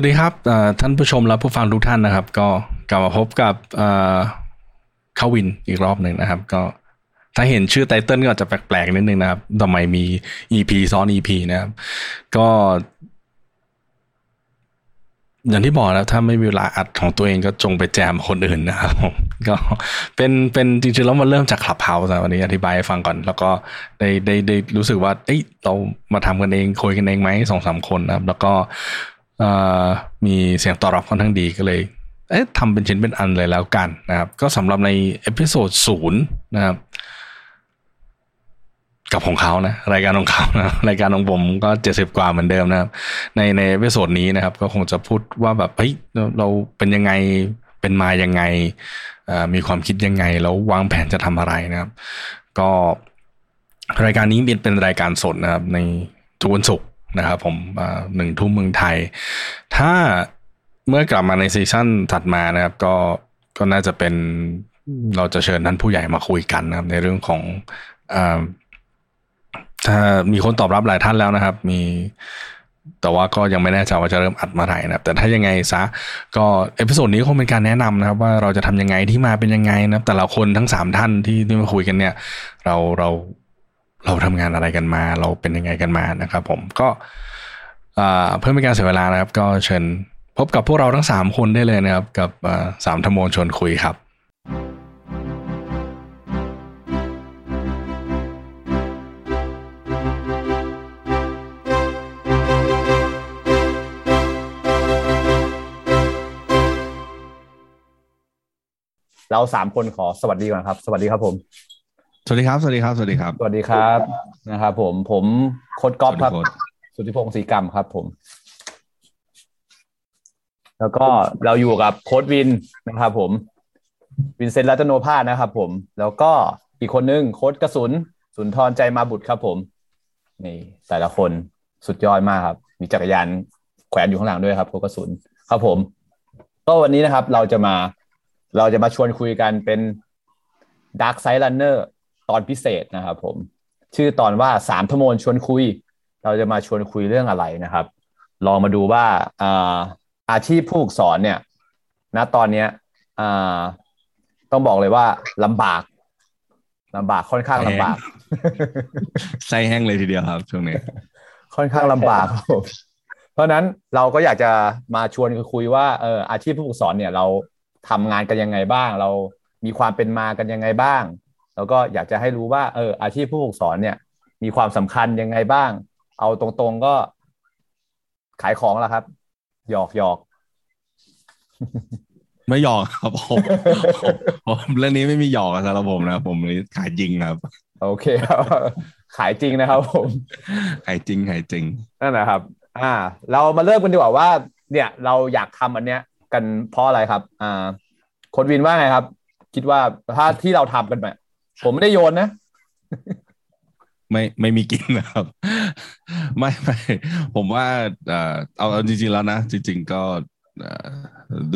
วัสดีครับท่านผู้ชมและผู้ฟังทุกท่านนะครับ ก็กลับมาพบกับเข้าวินอีกรอบหนึ่งนะครับ ก็ถ้าเห็นชื่อไตเติลก็จะแปลกๆนิดนึงนะครับทำไมมี EP ซ้อน EP นะครับ ก็ อย่างที่บอกแล้วถ้าไม่มีเวลาอัดของตัวเองก็จงไปแจมคนอื่นนะครับผมก็เป็นเป็นจริงๆแล้วมันเริ่มจากคลับเฮาส์วันนี้อธิบายให้ฟังก่อน แล้วก็ได้ได้ได้รู้สึกว่า เอ้ยเรามาทำกันเองคุยกันเองไหมสองสามคนนะครับ แล้วก็ มีเสียงตอบรับค่อนข้างดีก็เลยเอ๊ะทำเป็นชิ้นเป็นอันเลยแล้วกันนะครับ ก็สำหรับใน episode ศูนย์นะครับ กับของเขานะ รายการของเขานะรายการของผมก็เจ็ดสิบกว่าเหมือนเดิมนะครับ ในใน episode นี้นะครับ ก็คงจะพูดว่าแบบเฮ้ยเราเป็นยังไงเป็นมายังไงมีความคิดยังไง แล้ววางแผนจะทำอะไรนะครับ ก็รายการนี้เป็นเป็นรายการสดนะครับ ในทุกวันศุกร์ นะครับผมหนึ่งทุ่มเมืองไทย ถ้าเมื่อกลับมาใน season ถัดมานะครับ ก็ก็น่าจะเป็นเราจะเชิญท่านผู้ใหญ่มาคุยกันนะครับ ในเรื่องของอถ้ามีคนตอบรับหลายท่านแล้วนะครับ มีแต่ว่าก็ยังไม่แน่ใจว่าจะเริ่มอัดมาไหนนะครับ แต่ถ้ายังไงซะก็ episode นี้คงเป็นการแนะนำนะครับ ว่าเราจะทำยังไงที่มาเป็นยังไงนะแต่ละคนทั้งสามท่านที่ที่มาคุยกันเนี่ย เราเรา เราทำงานอะไรกันมา เราเป็นยังไงกันมานะครับ ผมก็เพื่อไม่การเสียเวลานะครับ ก็เชิญพบกับพวกเราทั้งสามคนได้เลยนะครับ กับสามธรรมชวนคุยครับเราสามคนขอสวัสดีก่อนครับ สวัสดีครับผม สวัสดีครับ สวัสดีครับ สวัสดีครับ สวัสดีครับนะครับผม ผมโค้ชก๊อฟครับ สุทธิพงศ์ศรีกรรมครับ ผม แล้วก็เราอยู่กับโค้ชวินนะครับผม วินเซนต์รัตโนภาสนะครับผม แล้วก็อีกคนนึงโค้ชกระสุน สุนทรใจมาบุตรครับ ผม นี่แต่ละคนสุดยอดมากครับ มีจักรยานแขวนอยู่ข้างหลังด้วยครับโค้ชกระสุน ครับผม ก็วันนี้นะครับ เราจะมา เราจะมาชวนคุยกันเป็น Dark Side Runner ตอนพิเศษนะครับผม ชื่อตอนว่าสามทมนชวนคุย เราจะมาชวนคุยเรื่องอะไรนะครับ ลองมาดูว่าอาอาชีพผู้สอนเนี่ยณตอนเนี้ยต้องบอกเลยว่าลำบากลำบากค่อนข้างลำบากใส่แห้งเลยทีเดียวครับช่วงนี้ค่อนข้างลำบากครับผมเพราะนั้นเราก็อยากจะมาชวนคุยว่าเอออาชีพผู้ฝึกสอนเนี่ยเราทำงานกันยังไงบ้าง เรามีความเป็นมากันยังไงบ้าง แล้วก็อยากจะให้รู้ว่าเอออาชีพผู้ฝึกสอนเนี่ย มีความสำคัญยังไงบ้าง เอาตรงๆก็ขายของแล้วครับ หยอกหยอกไม่หยอกครับผมผมเรื่องนี้ไม่มีหยอกสำหรับผมนะผมนี้ขายจริงครับ โอเคครับขายจริงนะครับ ผม ขายจริงขายจริงนั่นนะครับ อ่า เรามาเริ่มกันดีกว่าว่า เนี่ย เราอยากทำอันเนี้ย กันเพราะอะไรครับ อ่าคนวินว่าไงครับ คิดว่าถ้าที่เราทำกันแบบ ผมไม่ได้โยนนะ ไม่ไม่มีกินนะครับ ไม่ไม่ผมว่าเออเอาจริงๆแล้วนะ จริง ๆ ก็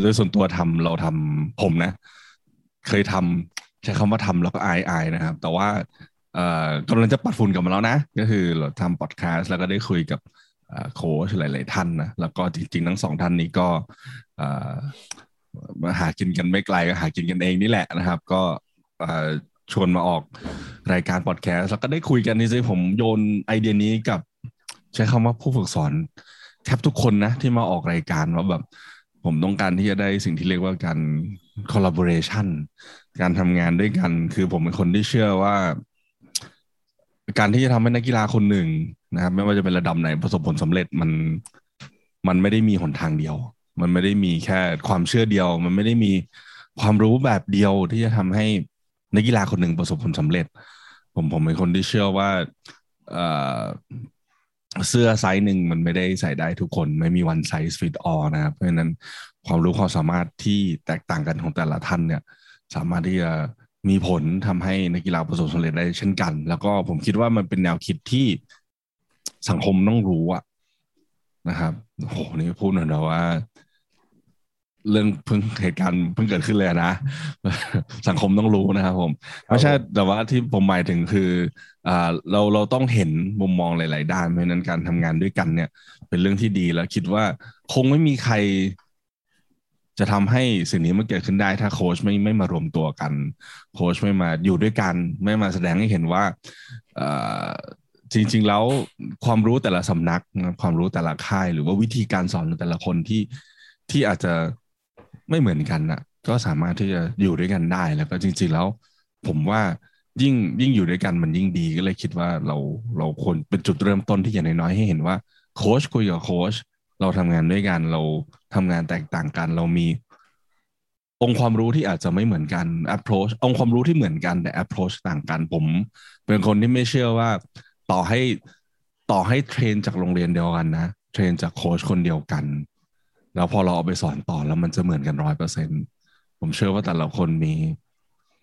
โดยส่วนตัวทำเราทำผมนะ เคยทำใช้คำว่าทำแล้วก็อายอายนะครับ แต่ว่าเอ่อกำลังจะปัดฝุ่นกับมาแล้วนะ ก็คือเราทำพอดแคสต์แล้วก็ได้คุยกับโค้ชหลาย ๆ ท่านนะ แล้วก็จริง ๆ ทั้งสองท่านนี้ก็มาหากินกันไม่ไกลก็หากินกันเองนี่แหละนะครับ ก็ ชวนมาออกรายการพอดแคสต์แล้วก็ได้คุยกันนี่สิผมโยนไอเดียนี้กับ ใช้คำว่าผู้ฝึกสอนแทบทุกคนนะที่มาออกรายการว่าแบบ ผมต้องการที่จะได้สิ่งที่เรียกว่าการ collaboration การทำงานด้วยกัน คือผมเป็นคนที่เชื่อว่า การที่จะทำให้นักกีฬาคนหนึ่งนะครับ ไม่ว่าจะเป็นระดับไหนประสบผลสำเร็จมันมันไม่ได้มีหนทางเดียว มันไม่ได้มีแค่ความเชื่อเดียว มันไม่ได้มีความรู้แบบเดียวที่จะทำให้ นักกีฬาคนหนึ่งประสบผลสำเร็จ ผมผมเป็นคนที่เชื่อว่าเสื้อไซส์หนึ่งมันไม่ได้ใส่ได้ทุกคนไม่มี one size fit all นะครับเพราะฉะนั้นความรู้ความสามารถที่แตกต่างกันของแต่ละท่านเนี่ย สามารถที่จะมีผลทำให้นักกีฬาประสบสำเร็จได้เช่นกัน แล้วก็ผมคิดว่ามันเป็นแนวคิดที่สังคมต้องรู้อะนะครับโหนี่พูดหน่อยนะว่า เรื่องเพิ่งเหตุการณ์เพิ่งเกิดขึ้นเลยนะ สังคมต้องรู้นะครับผมไม่ใช่แต่ว่าที่ผมหมายถึงคืออ่าเราเราต้องเห็นมุมมองหลาย ๆ ด้านเพราะนั้นการทำงานด้วยกันเนี่ย เป็นเรื่องที่ดีแล้วคิดว่าคงไม่มีใคร จะทำให้สิ่งนี้มันเกิดขึ้นได้ ถ้าโค้ชไม่ไม่มารวมตัวกัน โค้ชไม่มาอยู่ด้วยกัน ไม่มาแสดงให้เห็นว่าจริง ๆ แล้วความรู้แต่ละสำนัก ความรู้แต่ละค่าย หรือว่าวิธีการสอนแต่ละคนที่ที่อาจจะ ไม่เหมือนกันนะก็สามารถที่จะอยู่ด้วยกันได้แล้วก็จริง ๆ แล้ว ผมว่ายิ่งยิ่งอยู่ด้วยกันมันยิ่งดีก็เลยคิดว่าเราเราควรเป็นจุดเริ่มต้นที่อย่างน้อยๆให้เห็นว่าโค้ชคุยกับโค้ชเราทำงานด้วยกันเราทำงานแตกต่างกัน เรามีองค์ความรู้ที่อาจจะไม่เหมือนกัน approach องค์ความรู้ที่เหมือนกันแต่ approach ต่างกัน ผมเป็นคนที่ไม่เชื่อว่าต่อให้ต่อให้ train จากโรงเรียนเดียวกันนะ train จากโค้ชคนเดียวกัน แล้วพอเราเอาไปสอนต่อแล้วมันจะเหมือนกันร้อยเปอร์เซ็นต์ผมเชื่อว่าแต่ละคนมี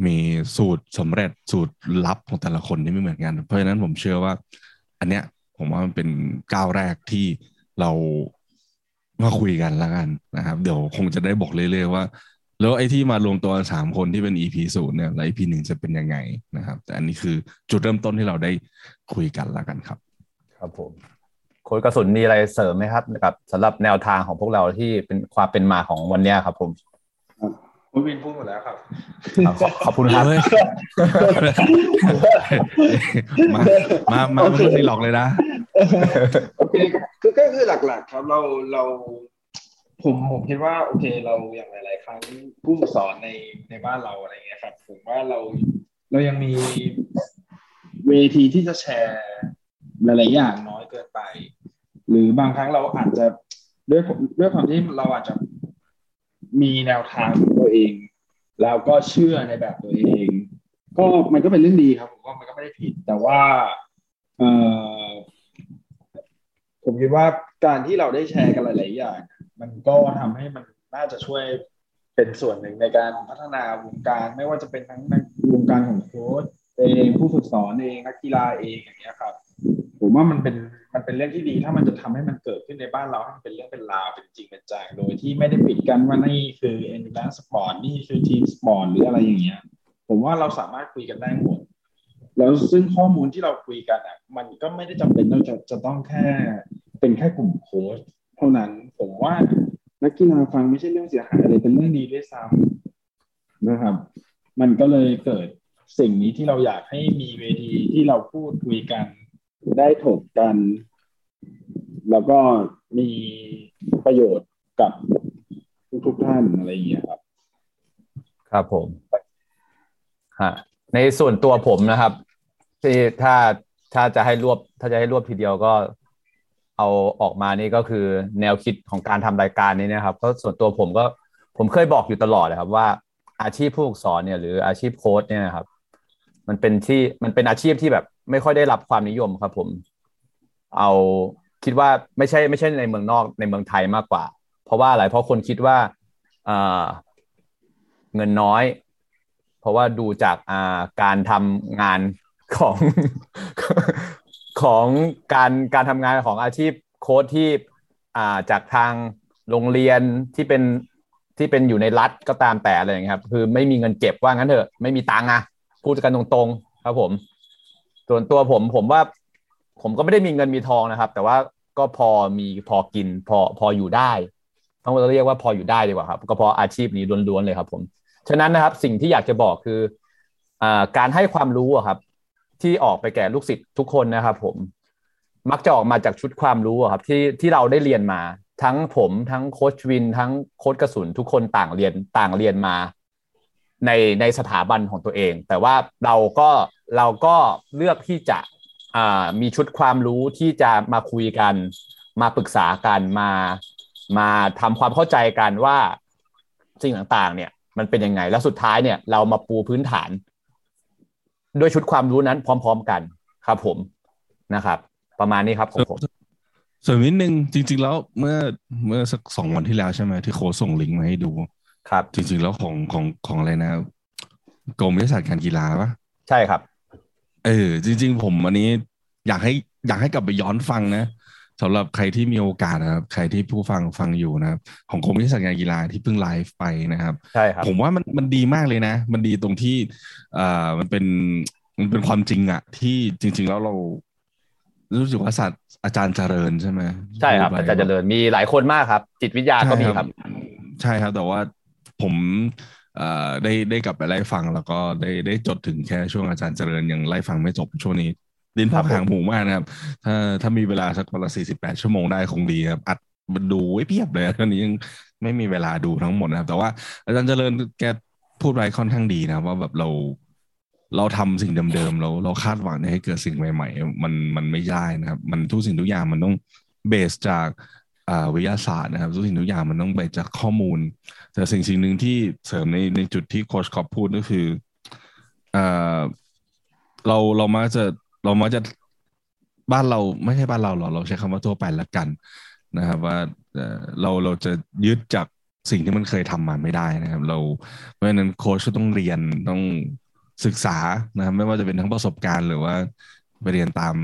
มีสูตรสำเร็จสูตรลับของแต่ละคนที่ไม่เหมือนกัน เพราะฉะนั้นผมเชื่อว่า อันเนี้ยผมว่ามันเป็นก้าวแรกที่เรามาคุยกันแล้วกันนะครับ เดี๋ยวคงจะได้บอกเรื่อยๆว่า แล้วไอ้ที่มารวมตัวสามคนที่เป็น EP ศูนย์เนี่ยแล้ว EP หนึ่งจะเป็นยังไงนะครับ แต่อันนี้คือจุดเริ่มต้นที่เราได้คุยกันแล้วกันครับ ครับผม ค้ดกระสุนมีอะไรเสริมไหมครับกับสำหรับแนวทางของพวกเราที่เป็นความเป็นมาของวันนี้ครับ ผมคุณวินพูดหมดแล้วครับ ขอบคุณครับมามา มาไม่ได้หลอกเลยนะโอเคคือก็คือหลักๆ ครับเราเราผมผมคิดว่าโอเคเราอย่างหลาย ๆ ครั้งผู้สอนในในบ้านเราอะไรเงี้ยครับ ผมว่าเราเรายังมีเวทีที่จะแชร์หลาย ๆ อย่างน้อยเกินไป หรือบางครั้งเราอาจจะด้วยด้วยความที่เราอาจจะมีแนวทางของตัวเอง แล้วก็เชื่อในแบบตัวเอง ก็มันก็เป็นเรื่องดีครับผมว่ามันก็ไม่ได้ผิด แต่ว่าเออผมคิดว่าการที่เราได้แชร์กันหลาย ๆ อย่าง มันก็ทำให้มันน่าจะช่วยเป็นส่วนหนึ่งในการพัฒนาวงการ ไม่ว่าจะเป็นทั้งในวงการของโค้ชเองผู้ฝึกสอนเองนักกีฬาเองอย่างเงี้ยครับ ผมว่ามันเป็นมันเป็นเรื่องที่ดี ถ้ามันจะทำให้มันเกิดขึ้นในบ้านเราให้มันเป็นเรื่องเป็นราวเป็นจริงเป็นจังโดยที่ไม่ได้ปิดกันว่านี่คือ endurance sport นี่คือ team sport หรืออะไรอย่างเงี้ย ผมว่าเราสามารถคุยกันได้หมดแล้วซึ่งข้อมูลที่เราคุยกันอะ มันก็ไม่ได้จำเป็นต้องจะจะต้องแค่เป็นแค่กลุ่มโค้ชเท่านั้นผมว่านักกีฬาฟังไม่ใช่เรื่องเสียหายอะไรเป็นเรื่องดีด้วยซ้ำนะครับ มันก็เลยเกิดสิ่งนี้ที่เราอยากให้มีเวทีที่เราพูดคุยกัน ได้ถกกัน แล้วก็มีประโยชน์กับทุกๆท่านอะไรอย่างเงี้ยครับ ครับผมฮะในส่วนตัวผมนะครับ ที่ถ้าถ้าจะให้รวบ ถ้าจะให้รวบทีเดียวก็เอาออกมานี่ก็คือแนวคิดของการทำรายการนี้นะครับ ก็ส่วนตัวผมก็ผมเคยบอกอยู่ตลอดเลยครับว่าอาชีพผู้ฝึกสอนเนี่ยหรืออาชีพโค้ชเนี่ยนะครับ มันเป็นที่มันเป็นอาชีพที่แบบ ไม่ค่อยได้รับความนิยมครับผม เอาคิดว่าไม่ใช่ไม่ใช่ในเมืองนอกในเมืองไทยมากกว่า เพราะว่าอะไรเพราะคนคิดว่าเงินน้อย เพราะว่าดูจากการทำงานของของการการทำงานของอาชีพโค้ดที่จากทางโรงเรียนที่เป็นที่เป็นอยู่ในรัฐก็ตามแต่อะไรอย่างเงี้ยครับ คือไม่มีเงินเก็บว่างั้นเถอะ ไม่มีตังค์อะพูดกันตรงๆ ครับผม ส่วนตัวผมผมว่าผมก็ไม่ได้มีเงินมีทองนะครับ แต่ว่าก็พอมีพอกินพอพออยู่ได้ต้องเรียกว่าพออยู่ได้ดีกว่าครับ ก็พออาชีพนี้ล้วนๆเลยครับ ผมฉะนั้นนะครับ สิ่งที่อยากจะบอกคืออการให้ความรู้ครับ ที่ออกไปแก่ลูกศิษย์ทุกคนนะครับ ผมมักจะออกมาจากชุดความรู้ครับ ที่ที่เราได้เรียนมา ทั้งผมทั้งโค้ชวิน ทั้งโค้ชกระสุนทุกคนต่างเรียนต่างเรียนมา ในในสถาบันของตัวเอง แต่ว่าเราก็ เราก็เลือกที่จะมีชุดความรู้ที่จะมาคุยกัน มาปรึกษากันมามาทำความเข้าใจกันว่าสิ่งต่างๆ เนี่ย มันเป็นยังไงแล้วสุดท้ายเนี่ย เรามาปูพื้นฐาน ด้วยชุดความรู้นั้นพร้อม ๆ กันครับผมนะครับ ประมาณนี้ครับของผมส่วนนิดนึงจริง ๆ แล้วเมื่อเมื่อสักสองวันที่แล้วใช่ไหมที่โค้ชส่งลิงก์มาให้ดู ครับ จริง ๆ แล้วของของของอะไรนะกรมวิทยาศาสตร์การกีฬาปะใช่ครับ เออ จริง ๆ ผมอันนี้อยากให้อยากให้กลับไปย้อนฟังนะสำหรับใครที่มีโอกาสนะครับ ใครที่ผู้ฟังฟังอยู่นะครับ ของกรมวิทยาศาสตร์การกีฬาที่เพิ่งไลฟ์ไปนะครับใช่ครับผมว่ามันมันดีมากเลยนะ มันดีตรงที่อ่ามันเป็นมันเป็นความจริงอะที่จริง ๆ แล้วเรารู้สึกว่าศาสตร์อาจารย์เจริญใช่ไหมใช่ครับพูดอาไปจารย์เจริญมีหลายคนมากครับ จิตวิทยาก็มีครับ ใช่ครับแต่ว่าผมเอ่อ ได้ได้กลับไปไล่ฟังแล้วก็ได้ได้จดถึงแค่ช่วงอาจารย์เจริญยังไล่ฟังไม่จบช่วงนี้ดินพับหางหมูมากนะครับ ถ้าถ้ามีเวลาสักวันละสี่สิบแปดชั่วโมงได้คงดีครับ อัดมันดูไว้เพียบเลยตอนนี้ยังไม่มีเวลาดูทั้งหมดนะครับ แต่ว่าอาจารย์เจริญแกพูดไว้ค่อนข้างดีนะว่าแบบเราเราทำสิ่งเดิมๆเราเราคาดหวังให้เกิดสิ่งใหม่ ๆ มันมันไม่ได้นะครับ มันทุกสิ่งทุกอย่างมันต้องเบสจาก วิทยาศาสตร์นะครับทุกสิ่งทุกอย่างมันต้องไปจากข้อมูล แต่สิ่งสิ่งหนึ่งที่เสริมในในจุดที่โคชคอปพูดก็คืออเราเรามักจะเรามักจะบ้านเราไม่ใช่บ้านเราหรอกเราใช้คำว่าทั่วไปละกันนะครับ ว่าเราเราจะยึดจากสิ่งที่มันเคยทำมาไม่ได้นะครับ เราเพราะฉะนั้นโค้ชก็ต้องเรียนต้องศึกษานะครับไม่ว่าจะเป็นทั้งประสบการณ์หรือว่า ไปเรียนตาม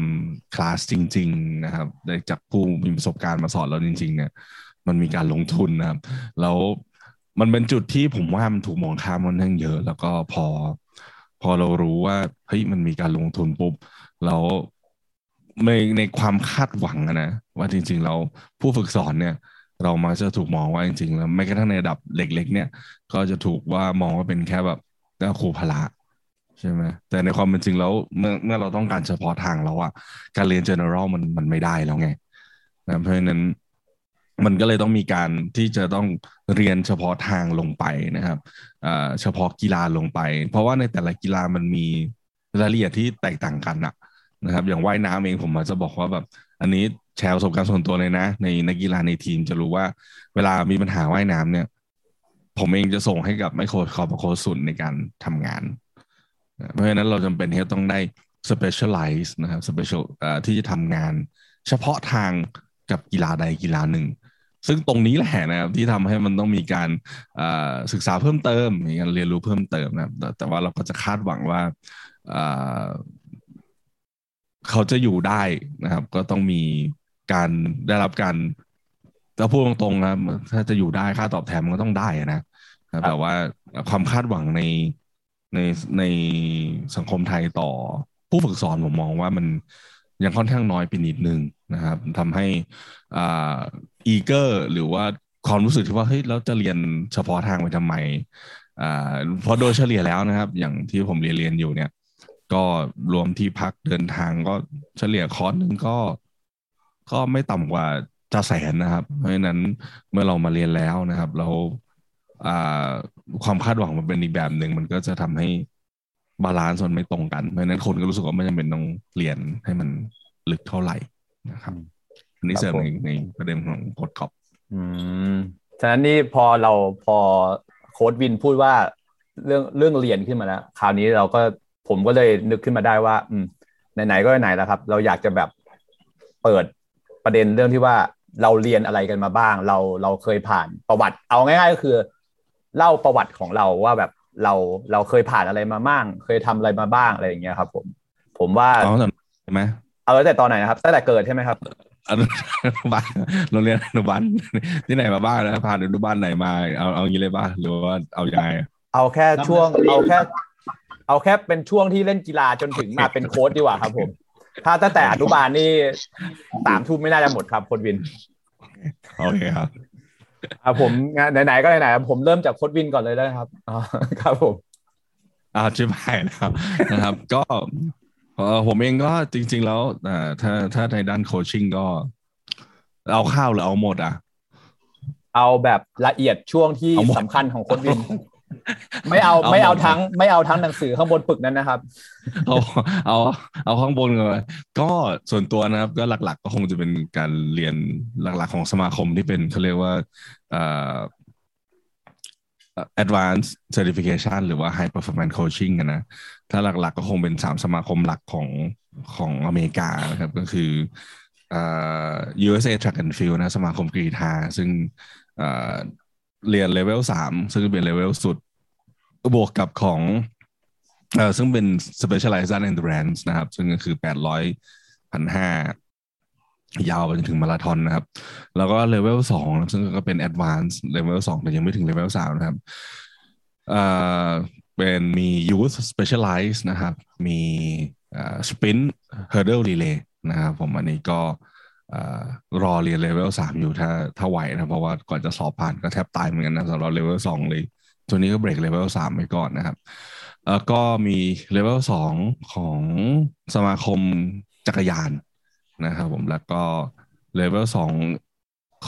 คลาสจริง ๆ นะครับได้จากผู้มีประสบการณ์มาสอนเราจริง ๆ เนี่ย มันมีการลงทุนนะครับ แล้วมันเป็นจุดที่ผมว่ามันถูกมองข้ามมันทั้งเยอะ แล้วก็พอ พอเรารู้ว่าเฮ้ยมันมีการลงทุนปุ๊บแล้วในในความคาดหวังนะว่าจริง ๆ เราผู้ฝึกสอนเนี่ย เรามาจะถูกมองว่าจริงๆแล้วไม่กระทั่งในระดับเล็ก ๆ เนี่ย ก็จะถูกว่ามองว่าเป็นแค่แบบครูพละ ช่ไหมแต่ในความเป็นจริงแล้วเมื่อเมื่อเราต้องการเฉพาะทางแล้วอะการเรียน general มันมันไม่ได้แล้วไงนะเพราะฉะนั้นมันก็เลยต้องมีการที่จะต้องเรียนเฉพาะทางลงไปนะครับอ่าเฉพาะกีฬาลงไป เพราะว่าในแต่ละกีฬามันมีรายละเอียดที่แตกต่างกันนะนะครับ อย่างว่ายน้ำเองผมอาจจะบอกว่าแบบ อันนี้แชร์ประสบการณ์ส่วนตัวเลยนะ ในนักกีฬาในทีมจะรู้ว่าเวลามีปัญหาว่ายน้ำเนี่ย ผมเองจะส่งให้กับไมโครคอร์ปโคสุนในการทำงาน เพราะฉะนั้นเราจำเป็นที่จะต้องได้ specialize นะครับ special ที่จะทำงาน เฉพาะทางกับกีฬาใดกีฬาหนึ่ง ซึ่งตรงนี้แหละนะครับที่ทำให้มันต้องมีการศึกษาเพิ่มเติมมีการเรียนรู้เพิ่มเติมนะครับแต่ว่าเราก็จะคาดหวังว่าเขาจะอยู่ได้นะครับ ก็ต้องมีการได้รับการถ้าพูดตรงๆนะครับถ้าจะอยู่ได้ค่าตอบแทนมันก็ต้องได้นะนะครับแต่ว่าความคาดหวังใน ในในสังคมไทยต่อผู้ฝึกสอนผมมองว่ามันยังค่อนข้างน้อยไปนิดนึงนะครับทำให้อ่าอีเกอร์หรือว่าความรู้สึกที่ว่าเฮ้ยแล้วจะเรียนเฉพาะทางไปทำไมอ่าเพราะโดยเฉลี่ยแล้วนะครับ อย่างที่ผมเรียนเรียนอยู่เนี่ย ก็รวมที่พักเดินทางก็เฉลี่ยคอร์สหนึ่งก็ ก็ไม่ต่ำกว่าจะแสนนะครับ เพราะฉะนั้นเมื่อเรามาเรียนแล้วนะครับ เรา ความคาดหวังมันเป็นอีกแบบหนึ่งมันก็จะทำให้ balance มันไม่ตรงกัน เพราะฉะนั้นคนก็รู้สึกว่าไม่จำเป็นต้องเรียนให้มันลึกเท่าไหร่นะครับอันนี้ครับเสริมผมในในประเด็นของโค้ชก๊อฟอืมฉะนั้นนี่พอเราพอโค้ชวินพูดว่าเรื่องเรื่องเรียนขึ้นมาแล้วคราวนี้เราก็ผมก็เลยนึกขึ้นมาได้ว่า อืมไหนๆก็ไหนๆแล้วครับ เราอยากจะแบบเปิดประเด็นเรื่องที่ว่าเราเรียนอะไรกันมาบ้าง เราเราเคยผ่านประวัติ เอาง่ายๆก็คือ เล่าประวัติของเราว่าแบบเราเราเคยผ่านอะไรมาบ้าง เคยทำอะไรมาบ้างอะไรอย่างเงี้ยครับ ผม ผมว่าเอาแต่ใช่ไหมเอาตั้งแต่ตอนไหนนะครับตั้งแต่เกิดใช่ไหมครับอนุบาลโรงเรียนอนุบาลที่ไหนมาบ้างนะผ่านอนุบาลไหนมาเอาเอางี้เลยป่ะหรือว่าเอายังไงเอาแค่ช่วง เอาแค่ เอาแค่เป็นช่วงที่เล่นกีฬาจนถึงมาเป็นโค้ชดีกว่าครับ ผม ถ้าตั้งแต่อนุบาลนี่สามทุ่มไม่น่าจะหมดครับโค้ชวินโอเคครับ อ่าผมงั้นไหนๆก็ไหนๆผมเริ่มจากโค้ชวินก่อนเลยได้ไหมครับอ๋อครับผมอ่าชิบหายแล้วนะครับ ก็เออผมเองก็จริง ๆ แล้วอ่าถ้าถ้าในด้านโคชชิ่งก็เอาข้าวหรือเอาหมดอะเอาแบบละเอียดช่วงที่เอาหมดสำคัญของโค้ชวิน ไม่เอาเอาหมดไม่เอาทั้ง ไม่เอาทั้งหนังสือข้างบนปึกนั้นนะครับ เอาเอาเอาข้างบนก่อนก็ส่วนตัวนะครับ ก็หลัก ๆ ก็คงจะเป็นการเรียนหลัก ๆ ของสมาคมที่เป็นเขาเรียกว่าอ่า advanced certification หรือว่า high performance coaching อะนะ ถ้าหลัก ๆ ก็คงเป็นสามสมาคมหลักของของอเมริกานะครับ ก็คือ USA Track and Field นะ สมาคมกรีฑาซึ่ง เรียนเลเวลสามซึ่งเป็นเลเวลสุด บวกกับของเอ่อซึ่งเป็น Specialized Endurance นะครับ ซึ่งก็คือแปดร้อยพันห้ายาวไปจนถึงมาราธอนนะครับ แล้วก็เลเวลสองซึ่งก็เป็น Advanced เลเวลสองแต่ยังไม่ถึงเลเวลสามนะครับเอ่อเป็นมี Youth Specialized นะครับ มีเอ่อ Sprint Hurdle Relay นะครับผมอันนี้ก็ รอเรียนเลเวลสามอยู่ถ้าถ้าไหวนะเพราะว่าก่อนจะสอบผ่านก็แทบตายเหมือนกันนะสำหรับเลเวลสองเลยตัวนี้ก็เบรกเลเวลสามไปก่อนนะครับแล้วก็มีเลเวลสองของสมาคมจักรยานนะครับผมแล้วก็เลเวลสอง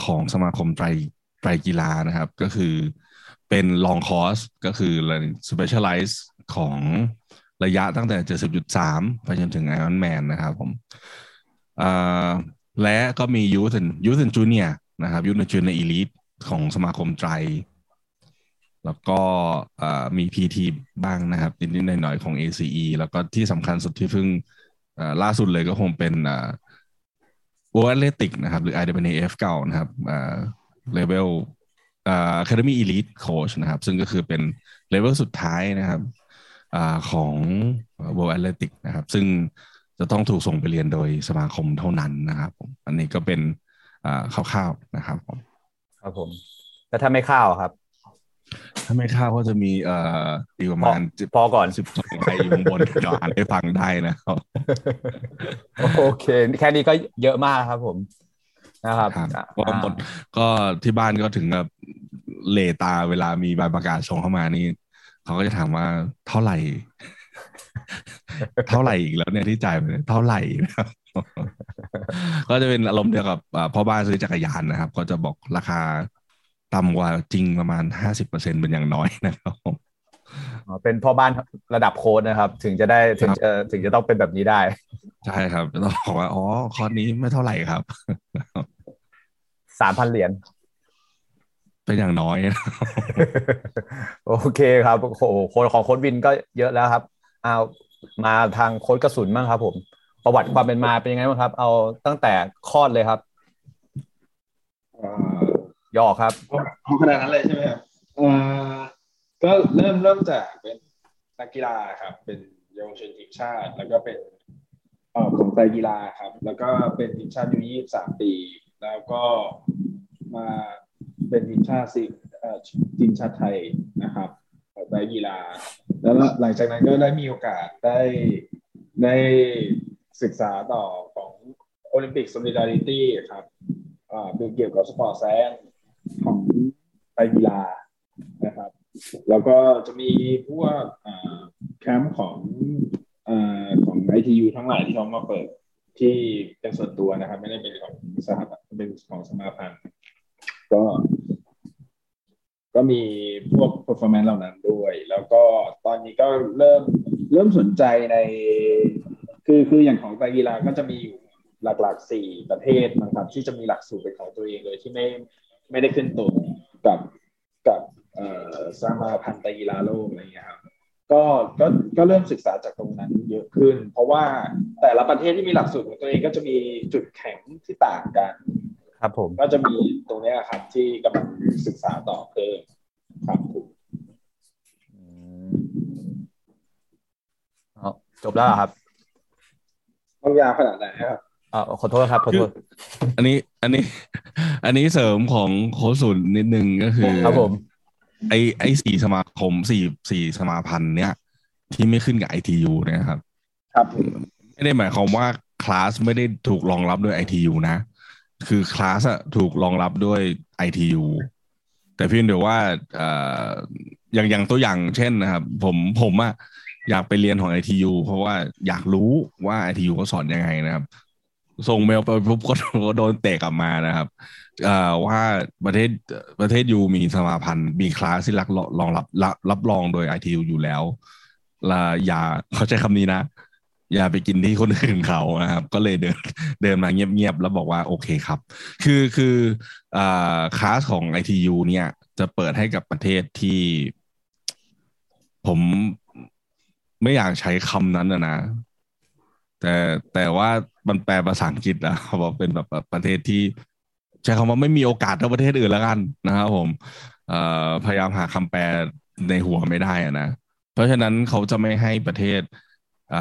ของสมาคมไตรไตรกีฬานะครับ ก็คือเป็น long course ก็คือ specialize ของระยะตั้งแต่ 70.3 ไปจนถึง Ironman นะครับผม และก็มี youth youth juniorนะครับ youth junior elite ของสมาคมไตร แล้วก็มี PT บ้างนะครับนิดๆหน่อยๆของ ACE แล้วก็ที่สำคัญสุดที่เพิ่งล่าสุดเลยก็คงเป็น World Athletic นะครับ หรือ IAAF เก่านะครับเลเวลอ่า Academy Elite Coach นะครับ ซึ่งก็คือเป็นเลเวลสุดท้ายนะครับอของ World Athletic นะครับ ซึ่ง จะต้องถูกส่งไปเรียนโดยสมาคมเท่านั้นนะครับผมอันนี้ก็เป็นคร่าวๆนะครับผมครับผมแล้วถ้าไม่ข้าวครับ ถ้าไม่ข้าวก็จะมีเอ่ออีกประมาณพอก่อนสิบสองใบอยู่บนจออ่านให้ฟังได้นะครับโอเค แค่นี้ก็เยอะมากครับผมนะครับก็หมดก็ที่บ้านก็ถึงแบบเลตาเวลามีใบประกาศส่งเข้ามานี่เขาก็จะถามว่าเท่าไหร่ เท่าไหร่อีกแล้วเนี่ยที่จ่ายไปเท่าไหร่นะครับก็จะเป็นอารมณ์เดียวกับพ่อบ้านซื้อจักรยานนะครับ ก็จะบอกราคาต่ำกว่าจริงประมาณห้าสิบเปอร์เซ็นเป็นอย่างน้อยนะครับเป็นพ่อบ้านระดับโค้ดนะครับ ถึงจะได้ถึงจะถึงจะต้องเป็นแบบนี้ได้ ใช่ครับต้องบอกว่าอ๋อคอร์สนี้ไม่เท่าไหร่ครับสามพันเหรียญเป็นอย่างน้อย โอเคครับโอ้โหคนของโค้ดวินก็เยอะแล้วครับ เอามาทางโค้ดกระสุนบ้างครับ ผม ประวัติความเป็นมาเป็นยังไงบ้างครับ เอาตั้งแต่คลอดเลยครับย่อครับเอาขนาดนั้นเลยใช่ไหมครับก็เริ่มเริ่มจากเป็นนักกีฬาครับ เป็นเยาวชนทีมชาติ แล้วก็เป็นออของไตกีฬาครับ แล้วก็เป็นทีมชาติยูยี่สามปี แล้วก็มาเป็นทีมชาติทีมชาติไทยนะครับไตรกีฬา แล้วหลังจากนั้นก็ได้มีโอกาสได้ได้ศึกษาต่อของโอลิมปิก solidarity ครับอ่าเกี่ยวกับ sport science ของไตรกีฬานะครับ แล้วก็จะมีพวกแคมป์ของอของ ITU ทั้งหลายที่เขามาเปิดที่เป็นส่วนตัวนะครับ ไม่ได้เป็นของสหเป็นของสมาพันธ์ก็ ก็มีพวก performance เหล่านั้นด้วย แล้วก็ตอนนี้ก็เริ่มเริ่มสนใจใน คือคืออย่างของไตกีฬาก็จะมีอยู่หลักๆสี่ประเทศนะครับที่จะมีหลักสูตรเป็นของตัวเองเลยที่ไม่ไม่ได้ขึ้นตัวกับกับเอ่อสมาพันธ์ไตกีฬาโลกอะไรเงี้ยครับก็ก็ก็เริ่มศึกษาจากตรงนั้นเยอะขึ้น เพราะว่าแต่ละประเทศที่มีหลักสูตรของตัวเองก็จะมีจุดแข็งที่ต่างกัน ครับผมก็จะมีตรงนี้ครับ ที่กำลังศึกษาต่อเพิ่มครับผมจบแล้วครับต้องยาวขนาดไหนครับอ่าขอโทษครับขอโทษอันนี้ อันนี้ อันนี้เสริมของโคสุนนิดนึงก็คือ ครับผม ไอไอสี่สมาคมสี่สี่สมาพันธ์เนี้ยที่ไม่ขึ้นกับไอทียูนะครับ ครับ ไม่ได้หมายความว่าคลาสไม่ได้ถูกรองรับด้วยไอทียูนะ คือคลาสอะถูกรองรับด้วย ITU แต่เพียงเดียวว่าอย่างอย่างตัวอย่างเช่นนะครับ ผมผมอะอยากไปเรียนของ ITU เพราะว่าอยากรู้ว่า ITU เขาสอนยังไงนะครับ ส่งเมลไปปุ๊บก็โดนเตะกลับมานะครับว่าประเทศประเทศยูมีสมาพันธ์ มีคลาสที่รักรองรับรับรองโดย ITU อยู่แล้วลอย่าเขาใช้คำนี้นะ อย่าไปกินที่คนอื่นเขานะครับ ก็เลยเดินเดินมาเงียบๆแล้วบอกว่าโอเคครับ คือคืออ่าคลาสของ ITU เนี่ย จะเปิดให้กับประเทศที่ผมไม่อยากใช้คำนั้นนะนะแต่แต่ว่ามันแปลภาษาอังกฤษนะเขาบอกเป็นแบบประเทศที่ใช้คำว่าไม่มีโอกาสเท่าประเทศอื่นแล้วกันนะครับผมพยายามหาคำแปลในหัวไม่ได้อะนะเพราะฉะนั้นเขาจะไม่ให้ประเทศ อ่า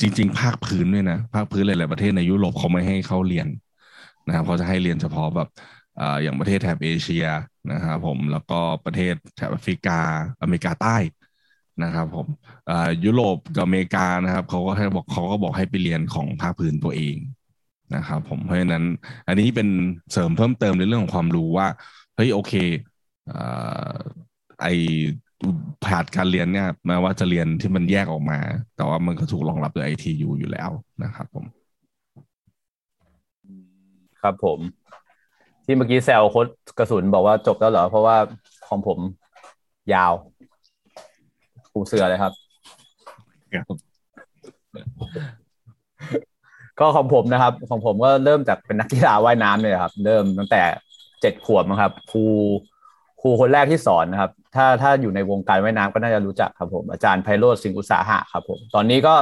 จริง ๆ ภาคพื้นด้วยนะ ภาคพื้นหลายๆประเทศในยุโรปเขาไม่ให้เข้าเรียนนะครับเขาจะให้เรียนเฉพาะแบบอ่าอย่างประเทศแถบเอเชียนะครับผมแล้วก็ประเทศแถบแอฟริกาอเมริกาใต้นะครับผมยุโรปกับอเมริกานะครับเขาก็ให้บอกเขาก็บอกให้ไปเรียนของภาคพื้นตัวเองนะครับผมเพราะฉะนั้นอันนี้เป็นเสริมเพิ่มเติมในเรื่องของความรู้ว่าเฮ้ยโอเคอไอ ผ่านการเรียนเนี่ยแม้ว่าจะเรียนที่มันแยกออกมา แต่ว่ามันก็ถูกรองรับโดย ITU อยู่แล้วนะครับผม ครับผม ที่เมื่อกี้แซวโค้ดกระสุนบอกว่าจบแล้วเหรอ เพราะว่าของผมยาวปูเสือเลยครับ ก็ของผมนะครับ ของผมก็เริ่มจากเป็นนักกีฬาว่ายน้ำเลยครับ เริ่มตั้งแต่เจ็ดขวบนะครับครูครูคนแรกที่สอนนะครับ ถ้าถ้าอยู่ในวงการว่ายน้ำก็น่าจะรู้จักครับผมอาจารย์ไพโรธสิงห์อุตสาหะครับผมตอนนี้ก็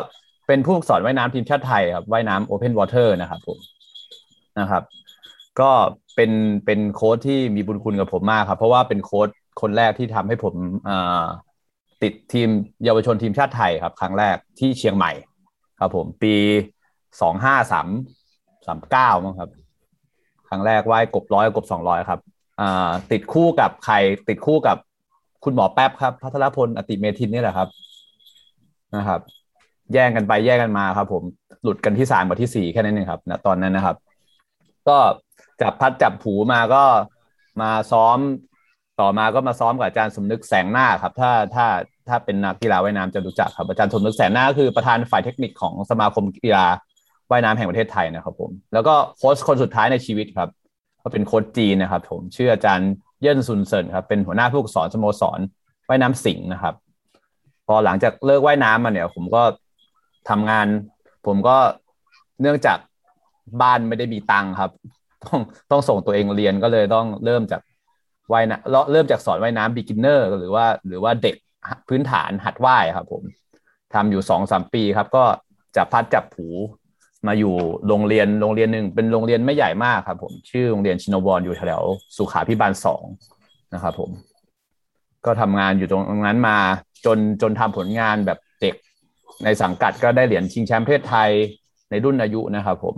เป็นผู้สอนว่ายน้ำทีมชาติไทยครับว่ายน้ำโอเพนวอเตอร์นะครับผมนะครับ ก็เป็นเป็นโค้ชที่มีบุญคุณกับผมมากครับ เพราะว่าเป็นโค้ชคนแรกที่ทำให้ผมอ่าติดทีมเยาวชนทีมชาติไทยครับ ครั้งแรกที่เชียงใหม่ ครับผมปีสองห้าสามสามเก้ามั้งครับ ครั้งแรกว่ายกบร้อยกบสองร้อยครับอ่าติดคู่กับใครติดคู่กับ คุณหมอแป๊บครับ พัทรพลอติเมทินนี่แหละครับนะครับ แย่งกันไปแย่งกันมาครับ ผมหลุดกันที่สามกับที่สี่แค่นั้นเองครับณตอนนั้นนะครับ ก็จับพัดจับผูมาก็มาซ้อมต่อมาก็มาซ้อมกับอาจารย์สมนึกแสงหน้าครับ ถ้าถ้าถ้าเป็นนักกีฬาว่ายน้ำจะรู้จักครับอาจารย์สมนึกแสงหน้าคือประธานฝ่ายเทคนิคของสมาคมกีฬาว่ายน้ำแห่งประเทศไทยนะครับ ผม แล้วก็โค้ชคนสุดท้ายในชีวิตครับ ก็เป็นโค้ชจีนนะครับ ผมชื่ออาจารย์ เยินซุนเซินครับเป็นหัวหน้าผู้ฝึกสอนสโมสรว่ายน้ำสิงห์นะครับ พอหลังจากเลิกว่ายน้ำมาเนี่ย ผมก็ทำงาน ผมก็เนื่องจากบ้านไม่ได้มีตังค์ครับ ต้องต้องส่งตัวเองเรียนก็เลยต้องเริ่มจากว่ายน้ำเริ่มจากสอนว่ายน้ำ beginner หรือว่า หรือว่าเด็กพื้นฐานหัดว่ายครับ ผมทำอยู่สองสามปีครับ ก็จับพัดจับผู มาอยู่โรงเรียนโรงเรียนหนึ่งเป็นโรงเรียนไม่ใหญ่มากครับ ผมชื่อโรงเรียนชินวรอยู่แถวสุขาพิบาลสองนะครับผม ก็ทำงานอยู่ตรงนั้นมาจนจนทำผลงานแบบเด็ก ในสังกัดก็ได้เหรียญชิงแชมป์ประเทศไทยในรุ่นอายุนะครับผม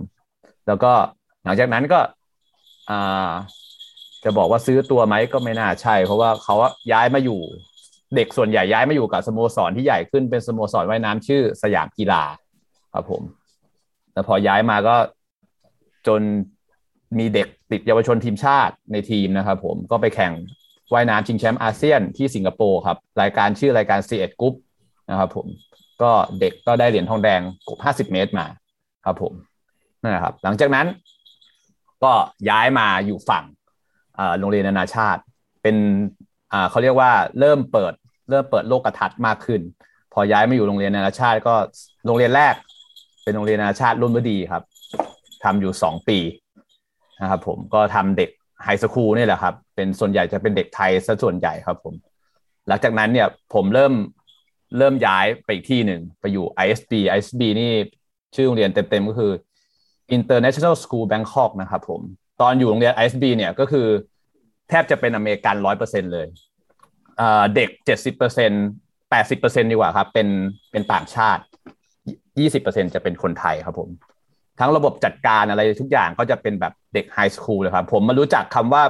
แล้วก็หลังจากนั้นก็อ่าจะบอกว่าซื้อตัวไหมก็ไม่น่าใช่ เพราะว่าเขาย้ายมาอยู่เด็กส่วนใหญ่ย้ายมาอยู่กับสโมสรที่ใหญ่ขึ้นเป็นสโมสรว่ายน้ำชื่อสยามกีฬาครับผม แล้วพอย้ายมาก็จนมีเด็กติดเยาวชนทีมชาติในทีมนะครับผมก็ไปแข่งว่ายน้ำชิงแชมป์อาเซียนที่สิงคโปร์ครับ รายการชื่อรายการ C1 Group นะครับผมก็เด็กก็ได้เหรียญทองแดงกบ50เมตรมาครับผมนะครับ หลังจากนั้นก็ย้ายมาอยู่ฝั่งโรงเรียนนานาชาติ เป็นเขาเรียกว่าเริ่มเปิดเริ่มเปิดโลกทัศน์มากขึ้น พอย้ายมาอยู่โรงเรียนนานาชาติ ก็โรงเรียนแรก เป็นโรงเรียนนานาชาติรุ่นบดีครับทำอยู่สองปีนะครับ ผมก็ทำเด็กไฮสคูลนี่แหละครับ เป็นส่วนใหญ่จะเป็นเด็กไทยซะส่วนใหญ่ครับ ผม หลังจากนั้นเนี่ยผมเริ่มเริ่มย้ายไปอีกที่หนึ่งไปอยู่ ISB ISB นี่ชื่อโรงเรียนเต็มๆก็คือ International School Bangkok นะครับผม ตอนอยู่โรงเรียน ISB เนี่ยก็คือแทบจะเป็นอเมริกันร้อยเปอร์เซ็นเลยเด็กเจ็ดสิบเปอร์เซ็นแปดสิบเปอร์เซ็นดีกว่าครับ เป็นเป็นต่างชาติ ยี่สิบเปอร์เซ็นจะเป็นคนไทยครับผม ทั้งระบบจัดการอะไรทุกอย่างก็จะเป็นแบบเด็ก high school เลยครับ ผมมารู้จักคำว่า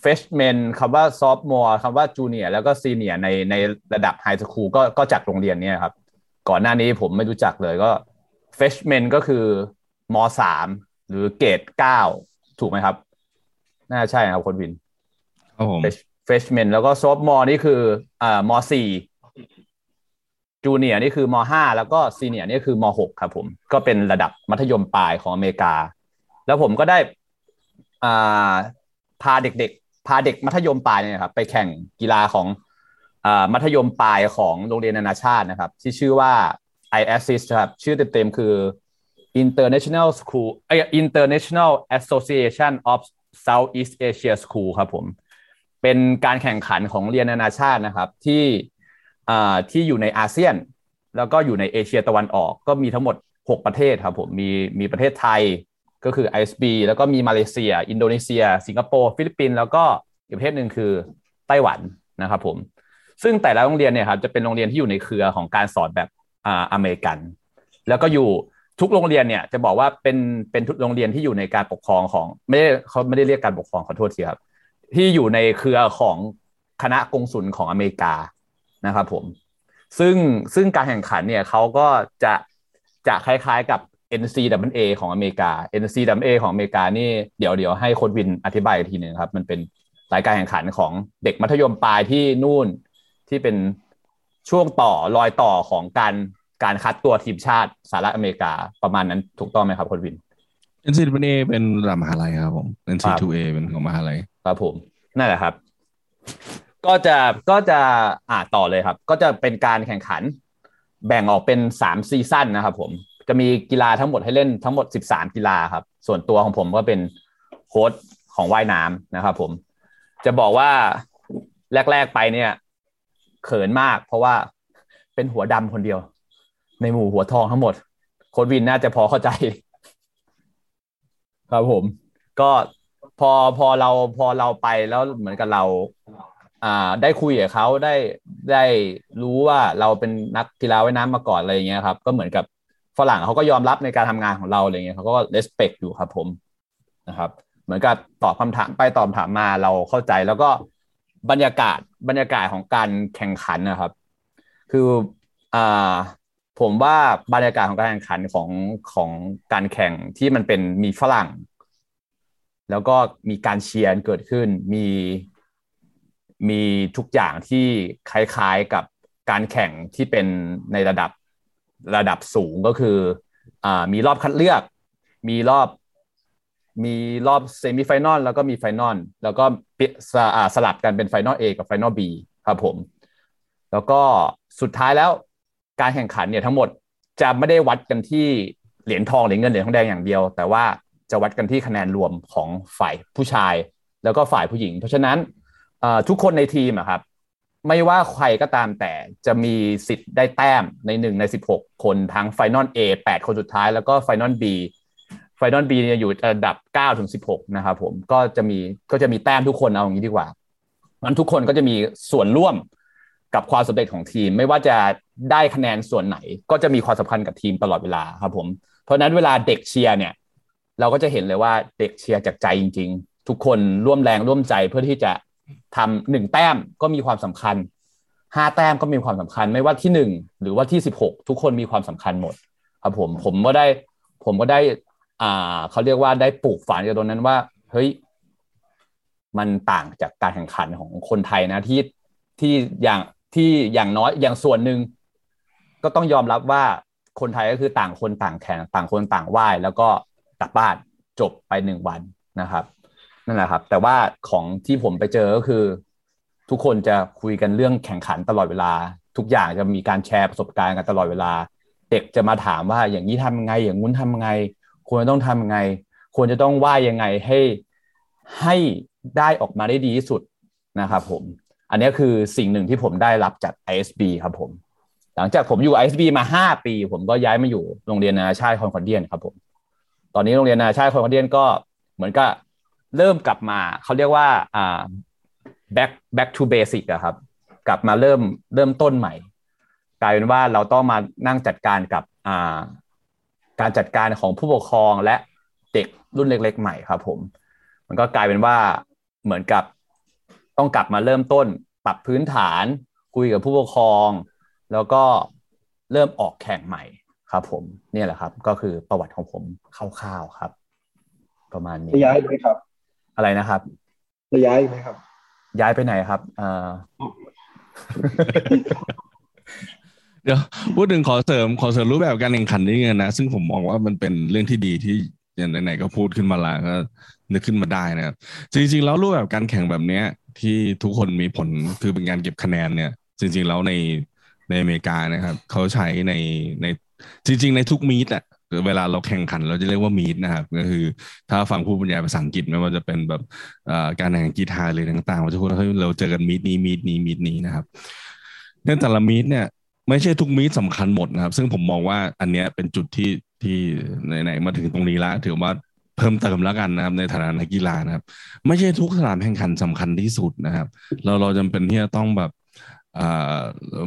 freshman คำว่า sophomore คำว่า junior แล้วก็ senior ในในระดับ high school ก็ก็จากโรงเรียนนี้ครับ ก่อนหน้านี้ผมไม่รู้จักเลยก็ freshman ก็คือมสามหรือเกรดเก้าถูกไหมครับ อ่าใช่ครับโค้ชวินครับผม freshman แล้วก็ sophomore นี่คืออ่ามสี่ จูเนียนี่คือมห้าแล้วก็ senior นี่คือมหกครับผมก็เป็นระดับมัธยมปลายของอเมริกา แล้วผมก็ได้อ่าพาเด็กๆ พาเด็กมัธยมปลายเนี่ยครับไปแข่งกีฬาของอ่ามัธยมปลายของโรงเรียนนานาชาตินะครับ ที่ชื่อว่า i a s s i s ครับชื่อเต็มๆคือ International School เอ้ International Association of Southeast Asia School ครับผม เป็นการแข่งขันของเรียนนานาชาตินะครับ ที่ ที่อยู่ในอาเซียน แล้วก็อยู่ในเอเชียตะวันออก ก็มีทั้งหมดหกประเทศครับผมมีมีประเทศไทยก็คือ ISB แล้วก็มีมาเลเซีย อินโดนีเซีย สิงคโปร์ฟิลิปปินส์แล้วก็อีกประเทศหนึ่งคือไต้หวันนะครับผมซึ่งแต่ละโรงเรียนเนี่ยครับจะเป็นโรงเรียนที่อยู่ในเครือของการสอนแบบอ่าอเมริกัน แล้วก็อยู่ทุกโรงเรียนเนี่ยจะบอกว่าเป็นเป็นทุกโรงเรียนที่อยู่ในการปกครองของไม่ได้เขาไม่ได้เรียกการปกครองขอโทษทีครับที่อยู่ในเครือของคณะกงสุลของอเมริกา นะครับผมซึ่งซึ่งการแข่งขันเนี่ยเขาก็จะจะคล้ายๆกับ NCAA ของอเมริกา NCAA ของอเมริกานี่เดี๋ยวเดี๋ยวให้โค้ดวินอธิบายอีกทีหนึ่งครับ มันเป็นรายการแข่งขันของเด็กมัธยมปลายที่นู่นที่เป็นช่วงต่อรอยต่อของการการคัดตัวทีมชาติสหรัฐอเมริกาประมาณนั้นถูกต้องไหมครับโค้ดวิน NCAA เป็นระดับมหาลัยครับผม NC2A เป็นของมหาลัยครับผมนั่นแหละครับ ก็จะก็จะอ่าต่อเลยครับ ก็จะเป็นการแข่งขัน แบ่งออกเป็นสามซีซั่นนะครับผมจะมีกีฬาทั้งหมดให้เล่นทั้งหมด13กีฬาครับ ส่วนตัวของผมก็เป็นโค้ชของว่ายน้ำนะครับผม จะบอกว่าแรก ๆ ไปเนี่ย เขินมาก เพราะว่าเป็นหัวดำคนเดียว ในหมู่หัวทองทั้งหมด โค้ชวินน่าจะพอเข้าใจ ครับผม ก็พอพอเราพอเราไปแล้วเหมือนกับเรา อ่าได้คุยกับเขาได้ได้รู้ว่าเราเป็นนักกีฬาว่ายน้ำมาก่อนอะไรอย่างเงี้ยครับ ก็เหมือนกับฝรั่งเขาก็ยอมรับในการทำงานของเราอะไรเงี้ยเขาก็ respect อยู่ครับผมนะครับ เหมือนกับตอบคำถามไปตอบถามมาเราเข้าใจแล้วก็บรรยากาศบรรยากาศของการแข่งขันนะครับ คืออ่าผมว่าบรรยากาศของการแข่งขันของของการแข่งที่มันเป็นมีฝรั่ง แล้วก็มีการเชียร์เกิดขึ้นมี มีทุกอย่างที่คล้ายๆกับการแข่งที่เป็นในระดับระดับสูงก็คืออมีรอบคัดเลือก มีรอบมีรอบ semi-final แล้วก็มี final แล้วก็สสลับกันเป็นไฟนอล A กับไฟนอล B ครับผม แล้วก็สุดท้ายแล้วการแข่งขันเนี่ยทั้งหมดจะไม่ได้วัดกันที่เหรียญทองเหรียญเงินเหรียญทองแดงอย่างเดียว แต่ว่าจะวัดกันที่คะแนนรวมของฝ่ายผู้ชาย แล้วก็ฝ่ายผู้หญิง เพราะฉะนั้น ทุกคนในทีมอะครับ ไม่ว่าใครก็ตามแต่จะมีสิทธิ์ได้แต้มในหนึ่งในสิบหกคนทั้งไฟนอล A แปดคนสุดท้ายแล้วก็ final B final B เนี่ยอยู่ระดับเก้าถึงสิบหกนะครับผมก็จะมีก็จะมีแต้มทุกคนเอาอย่างนี้ดีกว่ามันทุกคนก็จะมีส่วนร่วมกับความสำเร็จของทีม ไม่ว่าจะได้คะแนนส่วนไหน ก็จะมีความสำคัญกับทีมตลอดเวลาครับผม เพราะนั้นเวลาเด็กเชียร์เนี่ย เราก็จะเห็นเลยว่าเด็กเชียร์จากใจจริง ๆ ทุกคนร่วมแรงร่วมใจเพื่อที่จะ ทำหนึ่งแต้มก็มีความสำคัญห้าแต้มก็มีความสำคัญ ไม่ว่าที่หนึ่งหรือว่าที่สิบหกทุกคนมีความสำคัญหมด ครับผมผมก็ได้ ผมก็ได้ อ่าเขาเรียกว่าได้ปลูกฝังจากตรงนั้นว่า เฮ้ย มันต่างจากการแข่งขันของคนไทยนะที่ที่อย่างที่อย่างน้อยอย่างส่วนหนึ่งก็ต้องยอมรับว่าคนไทยก็คือต่างคนต่างแข่งต่างคนต่างไหว้แล้วก็กลับบ้านจบไปหนึ่งวันนะครับ นั่นแหละครับ แต่ว่าของที่ผมไปเจอก็คือ ทุกคนจะคุยกันเรื่องแข่งขันตลอดเวลา ทุกอย่างจะมีการแชร์ประสบการณ์กันตลอดเวลา เด็กจะมาถามว่าอย่างนี้ทำยังไง อย่างงู้นทำยังไง ควรต้องทำยังไง ควรจะต้องว่ายังไงให้ให้ได้ออกมาได้ดีที่สุดนะครับผม อันนี้คือสิ่งหนึ่งที่ผมได้รับจาก ISB ครับผม หลังจากผมอยู่ ISB มาห้าปี ผมก็ย้ายมาอยู่โรงเรียนนาชาติคอนคอนเดียนครับผม ตอนนี้โรงเรียนนานาชาติคอนคอนเดียนก็เหมือนกับ เริ่มกลับมาเขาเรียกว่าอ่า back back to basic อะครับ กลับมาเริ่มเริ่มต้นใหม่ กลายเป็นว่าเราต้องมานั่งจัดการกับอ่าการจัดการของผู้ปกครองและเด็กรุ่นเล็ก ๆ ใหม่ครับ ผม มันก็กลายเป็นว่าเหมือนกับต้องกลับมาเริ่มต้น ปรับพื้นฐานคุยกับผู้ปกครอง แล้วก็เริ่มออกแข่งใหม่ครับ ผม เนี่ยแหละครับ ก็คือประวัติของผมคร่าวๆครับ ประมาณนี้ย้ายไหมครับ อะไรนะครับ จะย้ายไหมครับ ย้ายไปไหนครับอ่าเดี๋ยวพูดถึงขอเสริมขอเสริมรูปแบบการแข่งขันนี่ไงนะซึ่งผมมองว่ามันเป็นเรื่องที่ดีที่อย่างไหนๆก็พูดขึ้นมาแล้วก็นึกขึ้นมาได้นะครับจริง ๆ แล้วรูปแบบการแข่งแบบเนี้ย ที่ทุกคนมีผลคือเป็นการเก็บคะแนนเนี่ย จริง ๆ แล้วในในอเมริกานะครับเขาใช้ในในจริง ๆ ในทุกมีดอะ เวลาเราแข่งขันเราจะเรียกว่ามีดนะครับก็คือ ถ้าฟังผู้บรรยายภาษาอังกฤษไม่ว่าจะเป็นแบบการแข่งกีฬาหรือต่างๆเราจะพูดว่าเราเจอกันมีดนี้มีดนี้มีดนี้นะครับในแต่ละมีดเนี่ย ไม่ใช่ทุกมีดสำคัญหมดนะครับ ซึ่งผมมองว่าอันเนี้ยเป็นจุดที่ที่ไหนๆมาถึงตรงนี้ล้วถือว่าเพิ่มเติมแล้วกันนะครับในฐานะนักกีฬานะครับ ไม่ใช่ทุกสนามแข่งขันสำคัญที่สุดนะครับ เราเราจำเป็นที่จะต้องแบบ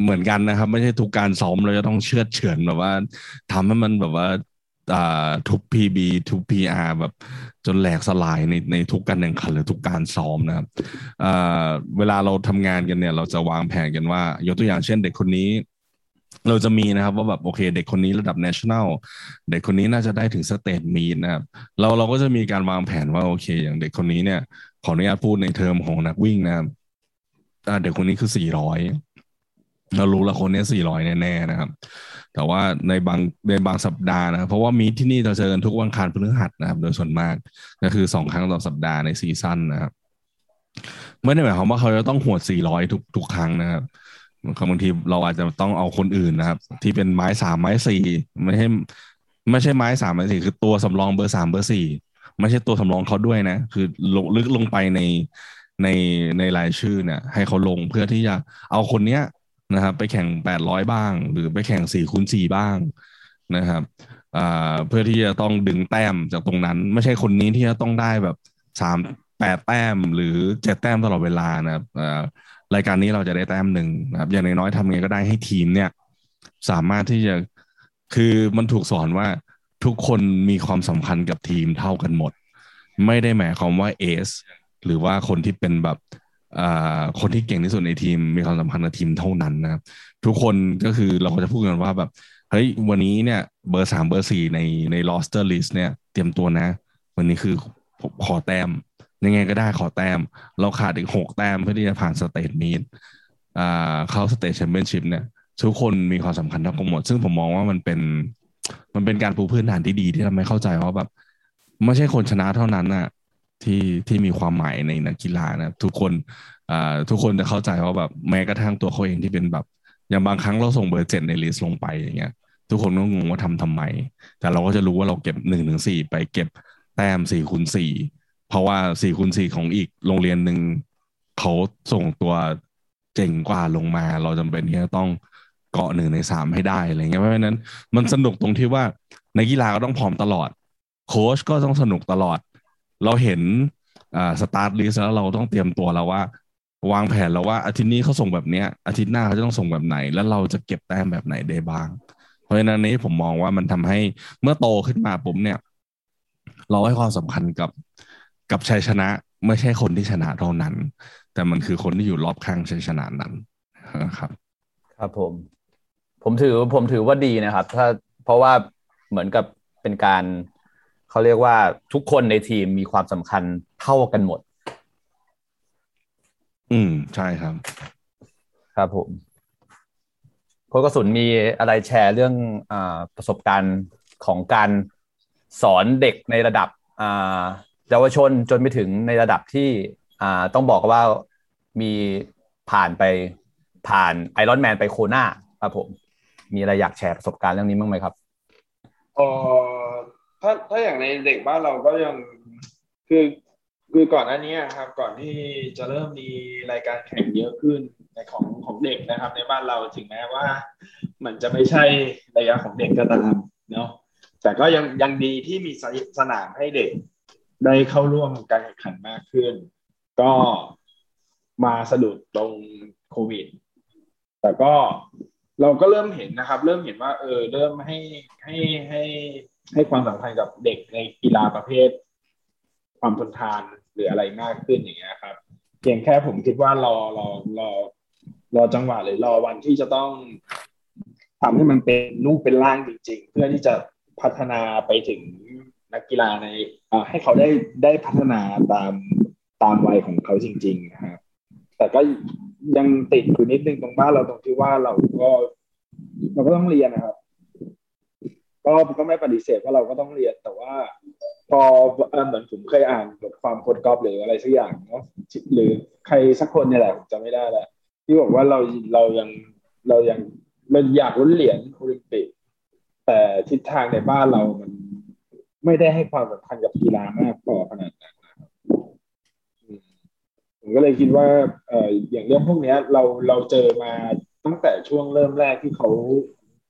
เหมือนกันนะครับ ไม่ใช่ทุกการซ้อมเราจะต้องเชื่อเฉือนแบบว่าทำให้มันแบบว่า ทุก PB ทุก PR แบบจนแหลกสลายในในทุกการแข่งขันหรือทุกการซ้อมนะครับเวลาเราทำงานกันเนี่ย เราจะวางแผนกันว่ายกตัวอย่างเช่นเด็กคนนี้เราจะมีนะครับว่าแบบโอเค เด็กคนนี้ระดับ national เด็กคนนี้น่าจะได้ถึงสเตทมีนะครับเราเราก็จะมีการวางแผนว่าโอเค อย่างเด็กคนนี้เนี่ย ขออนุญาตพูดในเทอมของนักวิ่งนะครับเด็กคนนี้คือสี่ร้อยเรารู้ละคนนี้สี่ร้อยแน่ๆนะครับ แต่ว่าในบางในบางสัปดาห์นะเพราะว่ามีที่นี่เราเจอกันทุกวันคารพฤหัสนะครับ โดยส่วนมากก็คือสองครั้งต่อสัปดาห์ในซีซั่นนะครับไม่ได้หมายความว่าเขาจะต้องหวดสี่ร้อยทุกทุกครั้งนะครับบางทีเราอาจจะต้องเอาคนอื่นนะครับ ที่เป็นไม้สามไม้สี่ไม่ใช่ไม่ใช่ไม้สามไม้สี่คือตัวสำรองเบอร์สามเบอร์สี่ไม่ใช่ตัวสำรองเขาด้วยนะ คือลงลึกลงไปในในในรายชื่อเนี่ยให้เขาลงเพื่อที่จะเอาคนเนี้ย นะครับ ไปแข่งแปดร้อยบ้าง หรือไปแข่งสี่คูณสี่บ้างนะครับเพื่อที่จะต้องดึงแต้มจากตรงนั้น ไม่ใช่คนนี้ที่จะต้องได้แบบสามแปดแต้มหรือเจ็ดแต้มตลอดเวลานะครับรายการนี้เราจะได้แต้มหนึ่งนะครับ อย่างน้อยๆทำไงก็ได้ให้ทีมเนี่ย สามารถที่จะคือมันถูกสอนว่าทุกคนมีความสำคัญกับทีมเท่ากันหมด ไม่ได้หมายความว่า ace หรือว่าคนที่เป็นแบบ คนที่เก่งที่สุดในทีมมีความสัมพันธ์กับทีมเท่านั้นนะครับ ทุกคนก็คือเราก็จะพูดกันว่าแบบเฮ้ยวันนี้เนี่ยเบอร์สามเบอร์สี่ในใน roster list เนี่ย เตรียมตัวนะ วันนี้คือขอแต้มยังไงก็ได้ขอแต้ม เราขาดอีกหกแต้มเพื่อที่จะผ่าน state meet เข้า state championship เนี่ย ทุกคนมีความสำคัญเท่ากันหมด ซึ่งผมมองว่ามันเป็นมันเป็นการปูพื้นฐานที่ดีที่ทำให้เข้าใจว่าแบบ ไม่ใช่คนชนะเท่านั้นนะ ที่ที่มีความหมายในนักกีฬานะทุกคนอ่าทุกคนจะเข้าใจว่าแบบแม้กระทั่งตัวเขาเองที่เป็นแบบ อย่างบางครั้งเราส่งเบอร์เจ็ดใน list ลงไปอย่างเงี้ย ทุกคนก็งงว่าทำทำไม แต่เราก็จะรู้ว่าเราเก็บหนึ่งถึงสี่ไปเก็บแต้มสี่คูณสี่เพราะว่าสี่คูณสี่ของอีกโรงเรียนหนึ่งเขาส่งตัวเจ๋งกว่าลงมา เราจำเป็นที่จะต้องเกาะหนึ่งในสามให้ได้อะไรเงี้ยเพราะฉะนั้นมันสนุกตรงที่ว่านักกีฬาก็ต้องพร้อมตลอด โค้ชก็ต้องสนุกตลอด เราเห็น start list แล้วเราต้องเตรียมตัวแล้วว่า วางแผนแล้วว่าอาทิตย์นี้เขาส่งแบบเนี้ย อาทิตย์หน้าเขาจะต้องส่งแบบไหน แล้วเราจะเก็บแต้มแบบไหนได้บ้าง เพราะฉะนั้นนี้ผมมองว่ามันทำให้เมื่อโตขึ้นมาผมเนี่ย เราให้ความสำคัญกับกับชัยชนะไม่ใช่คนที่ชนะเท่านั้น แต่มันคือคนที่อยู่รอบข้างชัยชนะนั้นนะครับ ครับผม ผมถือผมถือว่าดีนะครับ ถ้าเพราะว่าเหมือนกับเป็นการเขาเรียกว่าทุกคนในทีมมีความสำคัญเท่ากันหมด อืม ใช่ครับ ครับผมโค้กสุนมีอะไรแชร์เรื่องอประสบการณ์ของการสอนเด็กในระดับเยาวชนจนไปถึงในระดับที่ต้องบอกว่ามีผ่านไปผ่านไอรอนแมนไปโคนาครับผม มีอะไรอยากแชร์ประสบการณ์เรื่องนี้บ้างไหมครับอ ถ้าถ้าอย่างในเด็กบ้านเราก็ยังคือคือก่อนหน้านี้ครับก่อนที่จะเริ่มมีรายการแข่งเยอะขึ้นในของของเด็กนะครับ ในบ้านเราถึงแม้ว่า มันจะไม่ใช่ระยะของเด็กก็ตามเนาะแต่ก็ยังยังดีที่มีสนามให้เด็กได้เข้าร่วมการแข่งขันมากขึ้น ก็มาสะดุดตรงโควิด แต่ก็เราก็เริ่มเห็นนะครับ เริ่มเห็นว่า เออ เริ่มให้ให้ให้ ให้ความสำคัญกับเด็กในกีฬาประเภท ความทนทานหรืออะไรมากขึ้นอย่างเงี้ยครับเพียงแค่ผมคิดว่ารอรอรอรอจังหวะหรือรอวันที่จะต้องทำให้มันเป็นรูปเป็นร่างจริง ๆ เพื่อที่จะพัฒนาไปถึงนักกีฬาในให้เขาได้ได้พัฒนาตามตามวัยของเขาจริงๆนะครับ แต่ก็ยังติดอยู่นิดนึงตรงบ้านเราตรงที่ว่าเราก็ เราก็ต้องเรียนนะครับ ก็ก็ไม่ปฏิเสธว่าเราก็ต้องเรียนแต่ว่า พอเหมือนผมเคยอ่านบทความโคดกอล์ฟหรืออะไรสักอย่างเนาะหรือใครสักคนเนี่ยแหละผมจำไม่ได้แหละที่บอกว่าเราเรายังเรายังเราอยากลุ้นเหรียญโอลิมปิก แต่ทิศทางในบ้านเรามันไม่ได้ให้ความสำคัญกับกีฬามากพอขนาดนั้นผมก็เลยคิดว่าเอออย่างเรื่องพวกนี้เราเราเจอมาตั้งแต่ช่วงเริ่มแรกที่เขา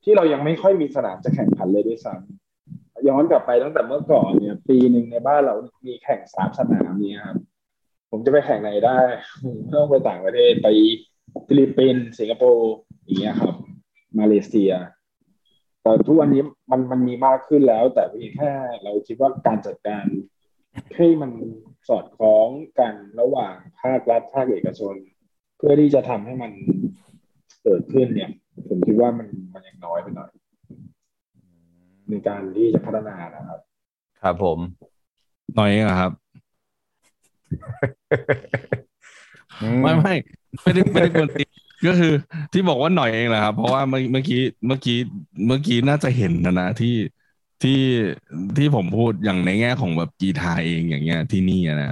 ที่เรายังไม่ค่อยมีสนามจะแข่งขันเลยด้วยซ้ำย้อนกลับไปตั้งแต่เมื่อก่อนเนี่ย ปีหนึ่งในบ้านเรามีแข่งสามสนามเนี่ยครับผมจะไปแข่งไหนได้ผมต้องไปต่างประเทศไปฟิลิปปินส์สิงคโปร์อย่างเงี้ยครับ มาเลเซีย แต่ทุกวันนี้มันมันมีมากขึ้นแล้ว แต่เพียงแค่เราคิดว่าการจัดการให้มันสอดคล้องกันระหว่างภาครัฐภาคเอกชน เพื่อที่จะทำให้มันเกิดขึ้นเนี่ย ผมคิดว่ามันมันยังน้อยไปหน่อยในการที่จะพัฒนานะครับ ครับผมหน่อยเองเหรอครับอืไม่ไม่ไม่ได้ไม่ได้กวนตีนก็คือที่บอกว่าหน่อยเองแหละครับ เพราะว่าเมื่อเมื่อกี้เมื่อกี้เมื่อกี้น่าจะเห็นนะนะที่ที่ที่ผมพูดอย่างในแง่ของแบบกีฬาเองอย่างเงี้ยที่นี่อะนะ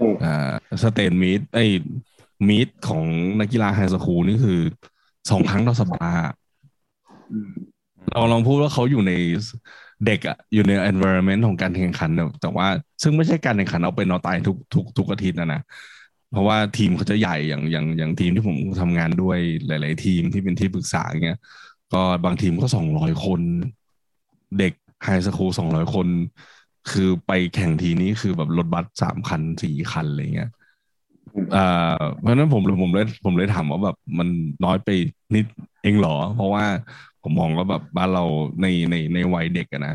อืมอ่าสเตนมีดไอ้มีดของนักกีฬาไฮสคูลนี่คือ สองครั้งต่อสัปดาห์อืมเราลองพูดว่าเขาอยู่ในเด็กอะอยู่ใน environment ของการแข่งขันเนี่ยแต่ว่าซึ่งไม่ใช่การแข่งขันเอาเป็นเอาตายทุกทุกทุกอาทิตย์นะนะเพราะว่าทีมเขาจะใหญ่อย่างอย่างอย่างทีมที่ผมทำงานด้วยหลาย ๆ ทีมที่เป็นที่ปรึกษาเงี้ยก็บางทีมก็สองร้อยคน เด็กไฮสคูลสองร้อยคน คือไปแข่งทีนี้คือแบบรถบัสสามคันสี่คันอะไรเงี้ย อ่าเพราะฉะนั้นผมผมเลยผมเลยถามว่าแบบมันน้อยไปนิดเองเหรอ เพราะว่าผมมองว่าแบบบ้านเราในในในวัยเด็กอะนะ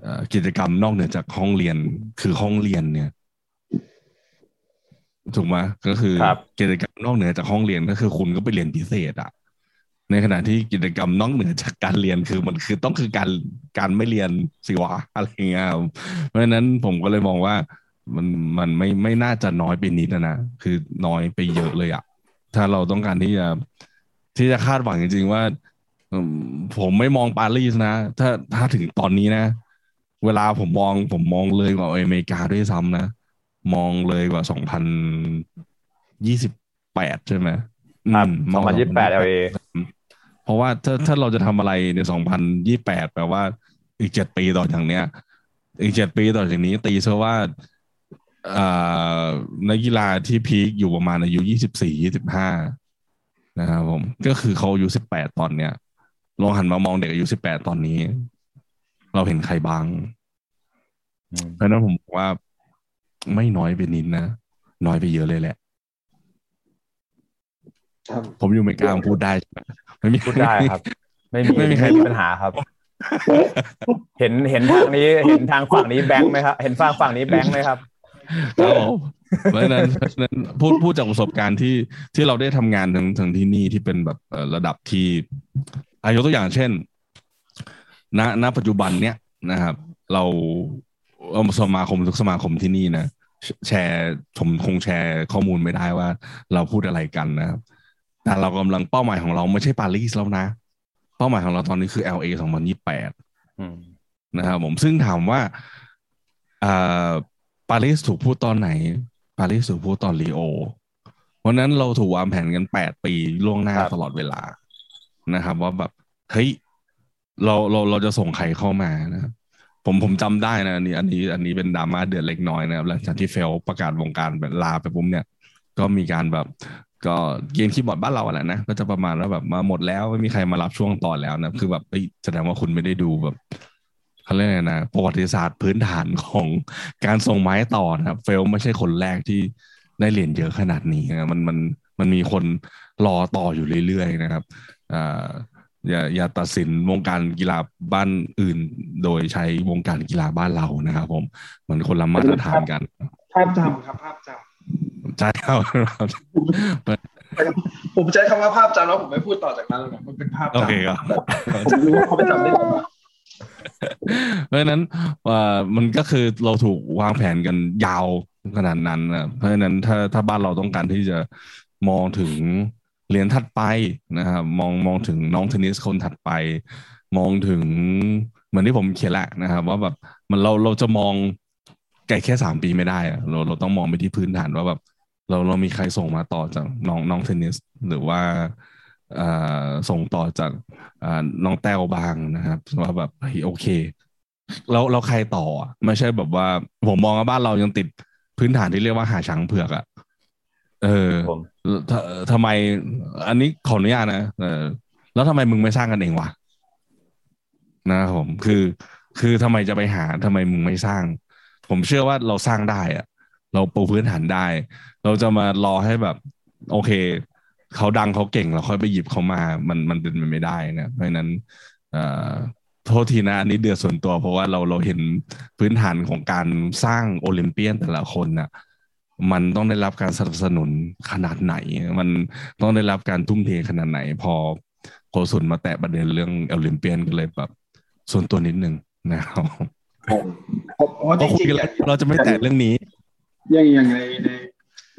เอ่อกิจกรรมนอกเหนือจากห้องเรียนคือห้องเรียนเนี่ยถูกไหมก็คือครับกิจกรรมนอกเหนือจากห้องเรียนก็คือคุณก็ไปเรียนพิเศษอะในขณะที่กิจกรรมนอกเหนือจากการเรียนคือมันคือต้องคือการการไม่เรียนสิวะอะไรอย่างเงี้ยครับเพราะฉะนั้นผมก็เลยมองว่า มันมันไม่ไม่น่าจะน้อยไปนิดนะนะ คือน้อยไปเยอะเลยอะถ้าเราต้องการที่จะที่จะคาดหวังจริง ๆ ว่าอืมผมไม่มองปารีสนะ ถ้าถ้าถึงตอนนี้นะ เวลาผมมองผมมองเลยกว่าอเมริกาด้วยซ้ำนะ มองเลยกว่าสองพันยี่สิบแปดใช่ไหมครับมสองพันยี่สิบแปด LA เพราะว่าถ้าถ้าเราจะทำอะไรในสองพันยี่แปดแปลว่า อีกเจ็ดปีต่อจากเนี้ย อีกเจ็ดปีต่อจากนี้ ตีซะว่าอ่า นักกีฬาที่พีคอยู่ประมาณอายุยี่สิบสี่ยี่สิบห้านะครับผม ก็คือเขาอายุสิบแปดตอนเนี้ยลองหันมามองเด็กอายุสิบแปดตอนนี้ เราเห็นใครบ้างอืมเพราะฉะนั้นผมบอกว่าไม่น้อยไปนิดนะ น้อยไปเยอะเลยแหละครับผมอยู่อเมริกาผมพูดได้ใช่ไหมไม่มีพูดได้ครับ ไม่มีไม่มีใครปัญหาครับ เห็นเห็นทางนี้ เห็นทางฝั่งนี้แบงค์ไหมครับ เห็นฝั่งฝั่งนี้แบงค์ไหมครับ ครับผมเพราะฉะนั้นเพราะฉะนั้นพูดพูดจากประสบการณ์ที่ที่เราได้ทำงานถึงถึงที่นี่ที่เป็นแบบเอ่อระดับที่อายกตัวอย่างเช่น ณณปัจจุบันเนี้ยนะครับ เราเอาสมาคมทุกสมาคมที่นี่นะแชแชร์ผมคงแชร์ข้อมูลไม่ได้ว่า เราพูดอะไรกันนะครับ แต่เรากำลังเป้าหมายของเราไม่ใช่ปารีสแล้วนะ เป้าหมายของเราตอนนี้คือ LA 2028อืมนะครับผมซึ่งถามว่าอ่า ปารีสถูกพูดตอนไหน ปารีสถูกพูดตอนลีโอเพราะนั้นเราถูกวางแผนกันแปดปีล่วงหน้าตลอดเวลานะครับ ว่าแบบเฮ้ยเราเราเราจะส่งใครเข้ามานะครับผมผมจำได้นะอันนี้ อันนี้อันนี้เป็นดราม่าเดือดเล็กน้อยนะครับหลังจากที่เฟลประกาศวงการแบบลาไปปุ๊บเนี่ย ก็มีการแบบ ก็เกมคีย์บอร์ดบ้านเราแหละนะก็จะประมาณว่าแบบมาหมดแล้วไม่มีใครมารับช่วงต่อแล้วนะคือแบบแสดงว่าคุณไม่ได้ดูแบบ เขาเรียกไงนะประวัติศาสตร์พื้นฐานของการส่งไม้ต่อนะครับ เฟลไม่ใช่คนแรกที่ได้เหรียญเยอะขนาดนี้นะมันมันมันมีคนรอต่ออยู่เรื่อยๆนะครับอ่าอย่าอย่าตัดสินวงการกีฬาบ้านอื่น โดยใช้วงการกีฬาบ้านเรานะครับ ผมมันคนละมาตรฐานกัน ภาพจำครับภาพจใช่ครับำผมใช้คำว่าภาพจำแล้วผมไม่พูดต่อจากนั้นเลยนะมันเป็นภาพโอจำเคครับผมรู้ว่าเขาไปจำได้ยังไง เพราะฉะนั้นว่ามันก็คือเราถูกวางแผนกันยาวขนาดนั้นนะเพราะฉะนั้นถ้าถ้าบ้านเราต้องการที่จะมองถึงเหรียญถัดไปนะครับมองมองถึงน้องเทนนิสคนถัดไป มองถึงเหมือนที่ผมเขียนแหละนะครับ ว่าแบบมันเราเราจะมองไก่แค่สามปีไม่ได้อะเราเราต้องมองไปที่พื้นฐานว่าแบบเราเรามีใครส่งมาต่อจากน้องน้องเทนนิสหรือว่า ส่งต่อจากอ่าน้องแต้วบางนะครับว่าแบบเฮ้ยโอเคแล้วเราใครต่ออะไม่ใช่แบบว่า ผมมองว่าบ้านเรายังติดพื้นฐานที่เรียกว่าหาช้างเผือกอะเออผมททำไม อันนี้ขออนุญาตนะเออ แล้วทำไมมึงไม่สร้างกันเองวะนะครับผมคือ คือทำไมจะไปหาทำไมมึงไม่สร้าง ผมเชื่อว่าเราสร้างได้อะเราปูพื้นฐานได้ เราจะมารอให้แบบ โอเค เขาดังเขาเก่งเราค่อยไปหยิบเขามา มันมันเป็นไปไม่ได้นะเพราะฉะนั้นเอ่อโทษทีนะอันนี้เดือดส่วนตัว เพราะว่าเราเราเห็นพื้นฐานของการสร้างโอลิมเปียนแต่ละคนน่ะมันต้องได้รับการสนับสนุนขนาดไหน มันต้องได้รับการทุ่มเทขนาดไหน พอโคสุนมาแตะประเด็นเรื่องโอลิมเปียนก็เลยแบบ ส่วนตัวนิดนึงนะครับเพราะเพราะเพราะจคุยริงกันๆแล้วเราจะไม่แตะเรื่องนี้ อย่างอย่างในใน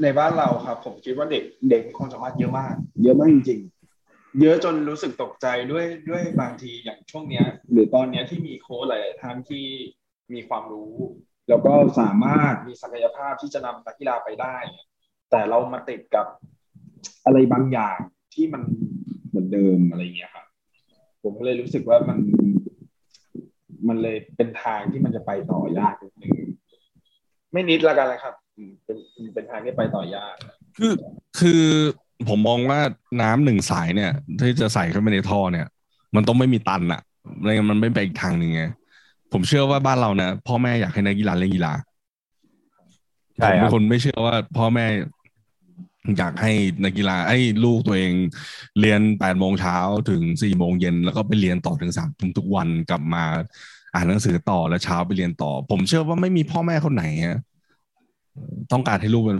ในบ้านเราครับ ผมคิดว่าเด็กเด็กมีความสามารถเยอะมาก เยอะมากจริงๆ เยอะจนรู้สึกตกใจด้วยด้วยบางทีอย่างช่วงเนี้ย หรือตอนเนี้ยที่มีโค้ชหลายท่านที่มีความรู้ แล้วก็สามารถมีศักยภาพที่จะนำนักกีฬาไปได้ แต่เรามาติดกับอะไรบางอย่างที่มันเหมือนเดิมอะไรเงี้ยครับผมก็เลยรู้สึกว่ามันมันเลยเป็นทางที่มันจะไปต่อยากนิดนึงไม่นิดละกันนะครับ เป็นเป็นทางที่ไปต่อยาก คือคือผมมองว่าน้ำหนึ่งสายเนี่ย ที่จะใส่เข้าไปในท่อเนี่ย มันต้องไม่มีตันอะไม่งั้นมันไม่ไปอีกทางหนึ่งไงผมเชื่อว่าบ้านเรานะพ่อแม่อยากให้นักกีฬาเล่นกีฬาใช่ผมคเป็รับนคนไม่เชื่อว่า พ่อแม่อยากให้นักกีฬาให้ลูกตัวเอง เรียนแปดโมงเช้าถึงสี่โมงเย็นแล้วก็ไปเรียนต่อถึงสามทุ่มทุกวันกลับมา อ่านหนังสือต่อแล้วเช้าไปเรียนต่อ ผมเชื่อว่าไม่มีพ่อแม่คนไหนอะ ต้องการให้ลูกเป็น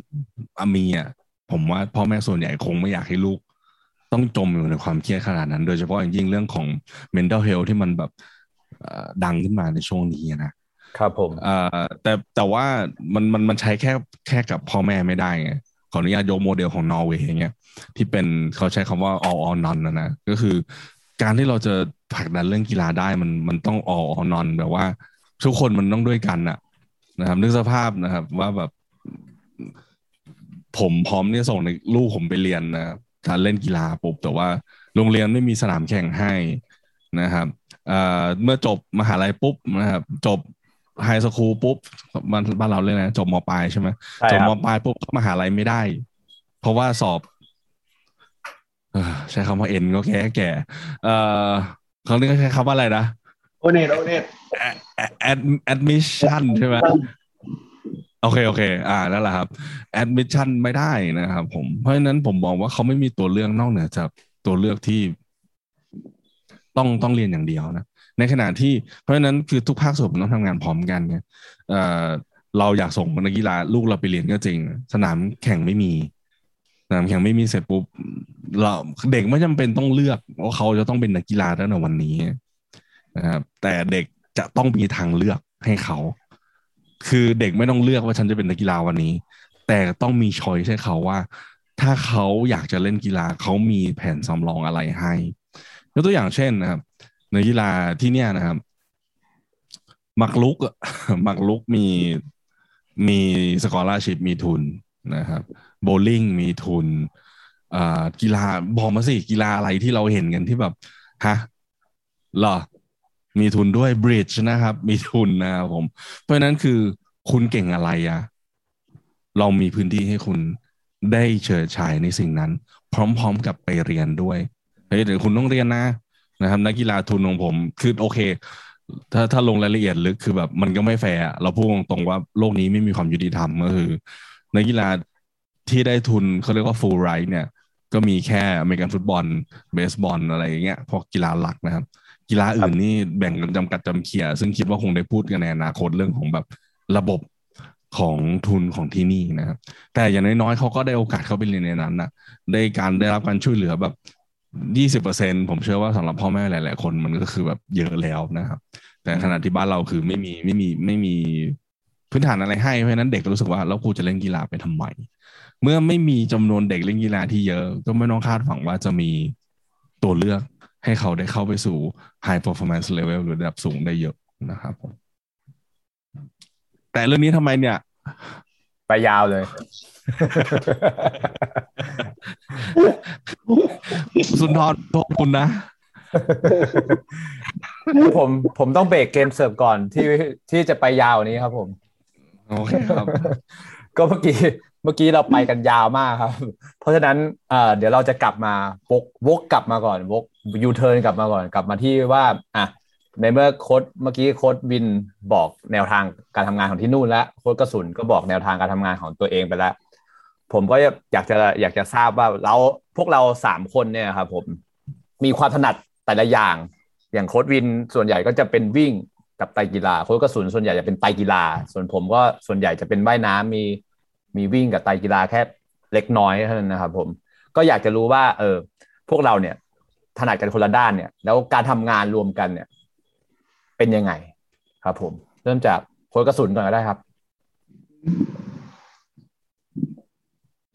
อามีอะผมว่าพ่อแม่ส่วนใหญ่คงไม่อยากให้ลูก ต้องจมอยู่ในความเครียดขนาดนั้น โดยเฉพาะอย่างยิ่งเรื่องของ mental health ที่มันแบบเอ่อดังขึ้นมาในช่วงนี้นะครับผมเอ่อแต่แต่ว่ามันมันมันใช้แค่แค่กับพ่อแม่ไม่ได้ไงขออนุญาตยกโมเดลของนอร์เวย์อย่างเงี้ยที่เป็นเขาใช้คำว่า all or none นะนะก็คือ การที่เราจะผลักดันเรื่องกีฬาได้มันมันต้อง all or none แบบว่า ทุกคนมันต้องด้วยกันนะนะครับนึกสภาพนะครับ ว่าแบบ ผมพร้อมที่จะส่งในลูกผมไปเรียนนะครับการเล่นกีฬาปุ๊บแต่ว่าโรงเรียนไม่มีสนามแข่งให้นะครับเอ่อเมื่อจบมหาลัยปุ๊บนะครับจบไฮสคูลปุ๊บบ้านบ้านเราเลยกนะจบมปลายใช่ไหมใช่จบคมรับปลายปุ๊บเข้ามหาลัยไม่ได้ เพราะว่าสอบเอ่อใช้คำว่าเอ็นก็แก่แก่เอ่อเขาเรียกใช้คำว่าอะไรนะโอเนตโอเนต ad admission ใช่ไหม โอเคโอเค อ่านั่นแหละครับ admission ไม่ได้นะครับผมเพราะฉะนั้นผมมองว่าเขาไม่มีตัวเลือกนอกเหนือจากตัวเลือกที่ต้องต้องเรียนอย่างเดียวนะในขณะที่เพราะฉะนั้นคือทุกภาคส่วนมันต้องทำงานพร้อมกันไงเอ่อเราอยากส่งนักกีฬาลูกเราไปเรียนก็จริง สนามแข่งไม่มี สนามแข่งไม่มีเสร็จปุ๊บเราเด็กไม่จำเป็นต้องเลือกว่าเขาจะต้องเป็นนักกีฬาตั้งแต่วันนี้นะครับแต่เด็กจะต้องมีทางเลือกให้เขา คือเด็กไม่ต้องเลือกว่าฉันจะเป็นนักกีฬาวันนี้ แต่ต้องมีช้อยให้เขาว่า ถ้าเขาอยากจะเล่นกีฬาเขามีแผนสำรองอะไรให้ยกตัวอย่างเช่นนะครับในกีฬาที่เนี่ยนะครับมักลุกมักลุกมีมีสกอร์ชิพมีทุนนะครับโบลิ่งมีทุนกีฬาบอกมาสิกีฬาอะไรที่เราเห็นกันที่แบบฮะหรอ มีทุนด้วยบริดจ์นะครับ มีทุนนะครับผม เพราะนั้นคือคุณเก่งอะไรอะเรามีพื้นที่ให้คุณได้เฉิดฉายในสิ่งนั้น พร้อมๆกับไปเรียนด้วยเฮ้ยเดี๋ยวคุณต้องเรียนนะนะครับ นักกีฬาทุนของผม คือโอเค ถ้าถ้าลงรายละเอียดลึกคือแบบมันก็ไม่แฟร์เราพูดตรงๆว่าโลกนี้ไม่มีความยุติธรรมก็คือนักกีฬาที่ได้ทุนเขาเรียกว่า full ride เนี่ย ก็มีแค่อเมริกันฟุตบอลเบสบอลอะไรอย่างเงี้ยพวกกีฬาหลักนะครับ กีฬาอื่นนี่แบ่งกันจำกัดจำเขี่ยซึ่งคิดว่าคงได้พูดกันในอนาคตเรื่องของแบบระบบของทุนของที่นี่นะครับ แต่อย่างน้อยๆเขาก็ได้โอกาสเข้าไปเรียนในนั้นนะได้การได้รับการช่วยเหลือแบบยี่สิบเปอร์เซ็นผมเชื่อว่าสำหรับพ่อแม่หลาย ๆ คนมันก็คือแบบเยอะแล้วนะครับ แต่ขณะที่บ้านเราคือไม่มีไม่มีไม่มีพื้นฐานอะไรให้เพราะฉะนั้นเด็กก็รู้สึกว่าแล้วกูจะเล่นกีฬาไปทำไมเมื่อไม่มีจำนวนเด็กเล่นกีฬาที่เยอะ ก็ไม่ต้องคาดหวังว่าจะมีตัวเลือก ให้เขาได้เข้าไปสู่ high performance level หรือระดับสูงได้เยอะนะครับผมแต่เรื่องนี้ทำไมเนี่ย ไปยาวเลย สุนทรโทษคุณนะผมผมต้องเบรกเกมเสิร์ฟก่อนที่ที่จะไปยาวนี้ครับผม โอเคครับ ก็เมื่อกี้เมื่อกี้เราไปกันยาวมากครับ เพราะฉะนั้นเอ่อเดี๋ยวเราจะกลับมา วกวกกลับมาก่อนวก ยูเทิร์นกลับมาก่อนกลับมาที่ว่าอะในเมื่อโค้ชเมื่อกี้โค้ชวินบอกแนวทางการทำงานของที่นู่นแล้วโค้ชกระสุนก็บอกแนวทางการทำงานของตัวเองไปแล้ว ผมก็อยากจะอยากจะทราบว่าเราพวกเราสามคนเนี่ยครับผมมีความถนัดแต่ละอย่าง อย่างโค้ชวินส่วนใหญ่ก็จะเป็นวิ่งกับไตรกีฬาโค้ชกระสุนส่วนใหญ่จะเป็นไตรกีฬา ส่วนผมก็ส่วนใหญ่จะเป็นว่ายน้ำมีมีวิ่งกับไตกีฬาแค่เล็กน้อยเท่านั้นนะครับผมก็อยากจะรู้ว่า เออพวกเราเนี่ย ถนัดกันคนละด้านเนี่ย แล้วการทำงานรวมกันเนี่ย เป็นยังไง ครับผม เริ่มจากโค้ดกระสุนก่อนก็ได้ครับ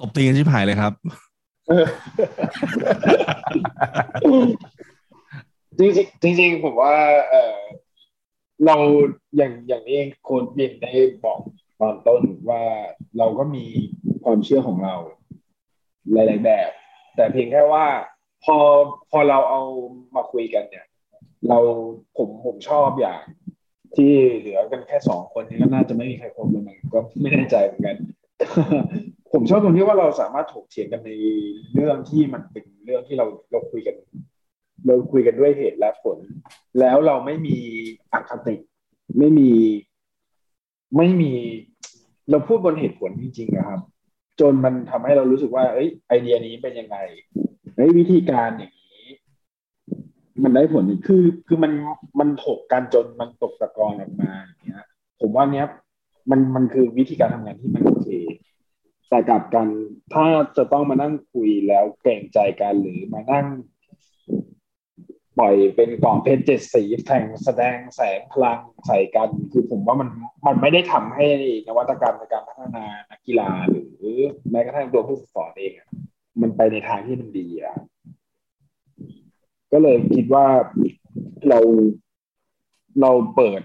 ตบตีกันชิบหายเลยครับ จริงจริงจริงๆผมว่า เออเราอย่างอย่างนี้โค้ดบินได้บอกตอนต้นว่าเราก็มีความเชื่อของเรา หลาย ๆ แบบ แต่เพียงแค่ว่า พอพอเราเอามาคุยกันเนี่ย เราผมผมชอบอย่าง ที่เหลือกันแค่สองคนนี้ก็น่าจะไม่มีใครครบเลยมันก็ไม่แน่ใจเหมือนกัน ผมชอบตรงที่ว่าเราสามารถถกเถียงกันในเรื่องที่มันเป็นเรื่องที่เราเราคุยกัน เราคุยกันด้วยเหตุและผล แล้วเราไม่มีอคติไม่มีไม่มีเราพูดบนเหตุผลจริงๆนะครับ จนมันทำให้เรารู้สึกว่า เอ้ยไอเดียนี้เป็นยังไง ฮ้ยวิธีการอย่างนี้ มันได้ผลคือคือมันมันถกกันจนมันตกตะกอนออกมาอย่างเงี้ย ผมว่าเนี้ยมันมันคือวิธีการทำงานที่มันโอเคแต่กลับกันถ้าจะต้องมานั่งคุยแล้วเกรงใจกันหรือมานั่ง ปล่อยเป็นกล่องเพชรเจ็ดสีแข่งแสดงแสงพลังใส่กัน คือผมว่ามันมันไม่ได้ทำให้นวัตกรรมในการพัฒนานักกีฬาหรือแม้กระทั่งตัวผู้ฝึกสอนเองอะ มันไปในทางที่มันดีอะก็เลยคิดว่าเราเราเปิด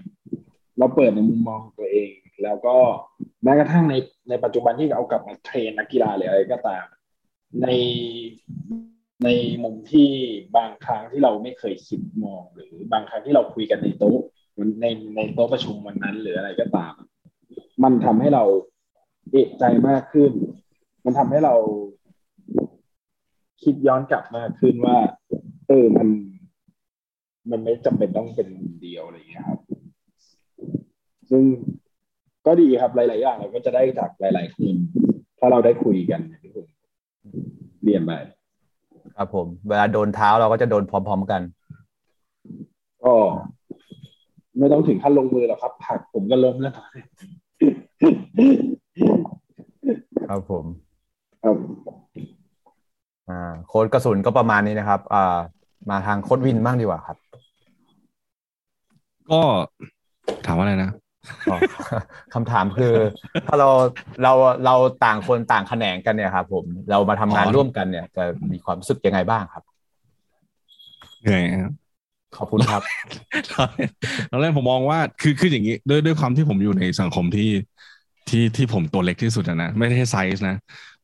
เราเปิดในมุมมองตัวเอง แล้วก็แม้กระทั่งในในปัจจุบันที่เอากลับมาเทรนนักกีฬาหรืออะไรก็ตาม ในในมุมที่บางครั้งที่เราไม่เคยคิดมอง หรือบางครั้งที่เราคุยกันในโต๊ะในในโต๊ะประชุมวันนั้น หรืออะไรก็ตาม มันทำให้เราเอกใจมากขึ้น มันทำให้เรา คิดย้อนกลับมากขึ้นว่า เออมัน มันไม่จำเป็นต้องเป็นมุมเดียวอะไรอย่างเงี้ยครับ ซึ่งก็ดีครับหลาย ๆ อย่างเราก็จะได้จากหลาย ๆ คนถ้าเราได้คุยกันอย่างที่ผมเรียนไปครับผม เวลาโดนเท้าเราก็จะโดนพร้อม ๆ กันก็ไม่ต้องถึงขั้นลงมือหรอกครับผลักผมก็ล้มแล้วครับผมครับ อ่าโค้ดกระสุนก็ประมาณนี้นะครับ อ่า มาทางโค้ดวินบ้างดีกว่าครับ ก็ถามว่าอะไรนะอ๋อคำถามคือ ถ้าเราเราเราต่างคนต่างแขนงกันเนี่ยครับผมเรามาทำงานอ๋อร่วมกันเนี่ย จะมีความรู้สึกยังไงบ้างครับเหนื่อยครับขอบคุณครับตอนแรกผมมองว่าคือคืออย่างนี้ ด้วยด้วยความที่ผมอยู่ในสังคมที่ที่ที่ผมตัวเล็กที่สุดอะนะไม่ได้ไซส์นะ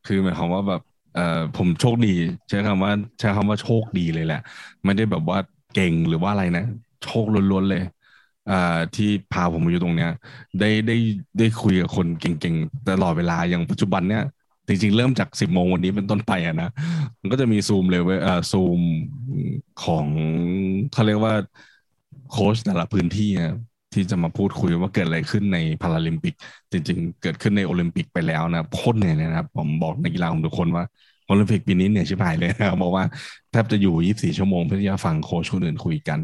คือหมายความว่าแบบ เอ่อผมโชคดี ใช้คำว่าใช้คำว่าโชคดีเลยแหละ ไม่ได้แบบว่าเก่งหรือว่าอะไรนะ โชคล้วนๆเลยอ่าที่พาผมมาอยู่ตรงเนี้ย ได้ได้ได้คุยกับคนเก่งๆตลอดเวลาอย่างปัจจุบันเนี้ยจริงๆ เริ่มจากสิบโมงวันนี้เป็นต้นไปอะนะ มันก็จะมีซูมเลยเว้ยอ่อซูมของเขาเรียกว่าโค้ชแต่ละพื้นที่อะ ที่จะมาพูดคุยว่าเกิดอะไรขึ้นในพาราลิมปิก จริง ๆ เกิดขึ้นในโอลิมปิกไปแล้วนะโคตรเหนื่อยนะครับ ผมบอกนักกีฬาของทุกคนว่าโอลิมปิกปีนี้เนื่ยชิบหายเลยนะครับบอกว่าแทบจะอยู่ 24 ชั่วโมงเพื่อที่จะฟังโค้ชคนอื่นคุยกัน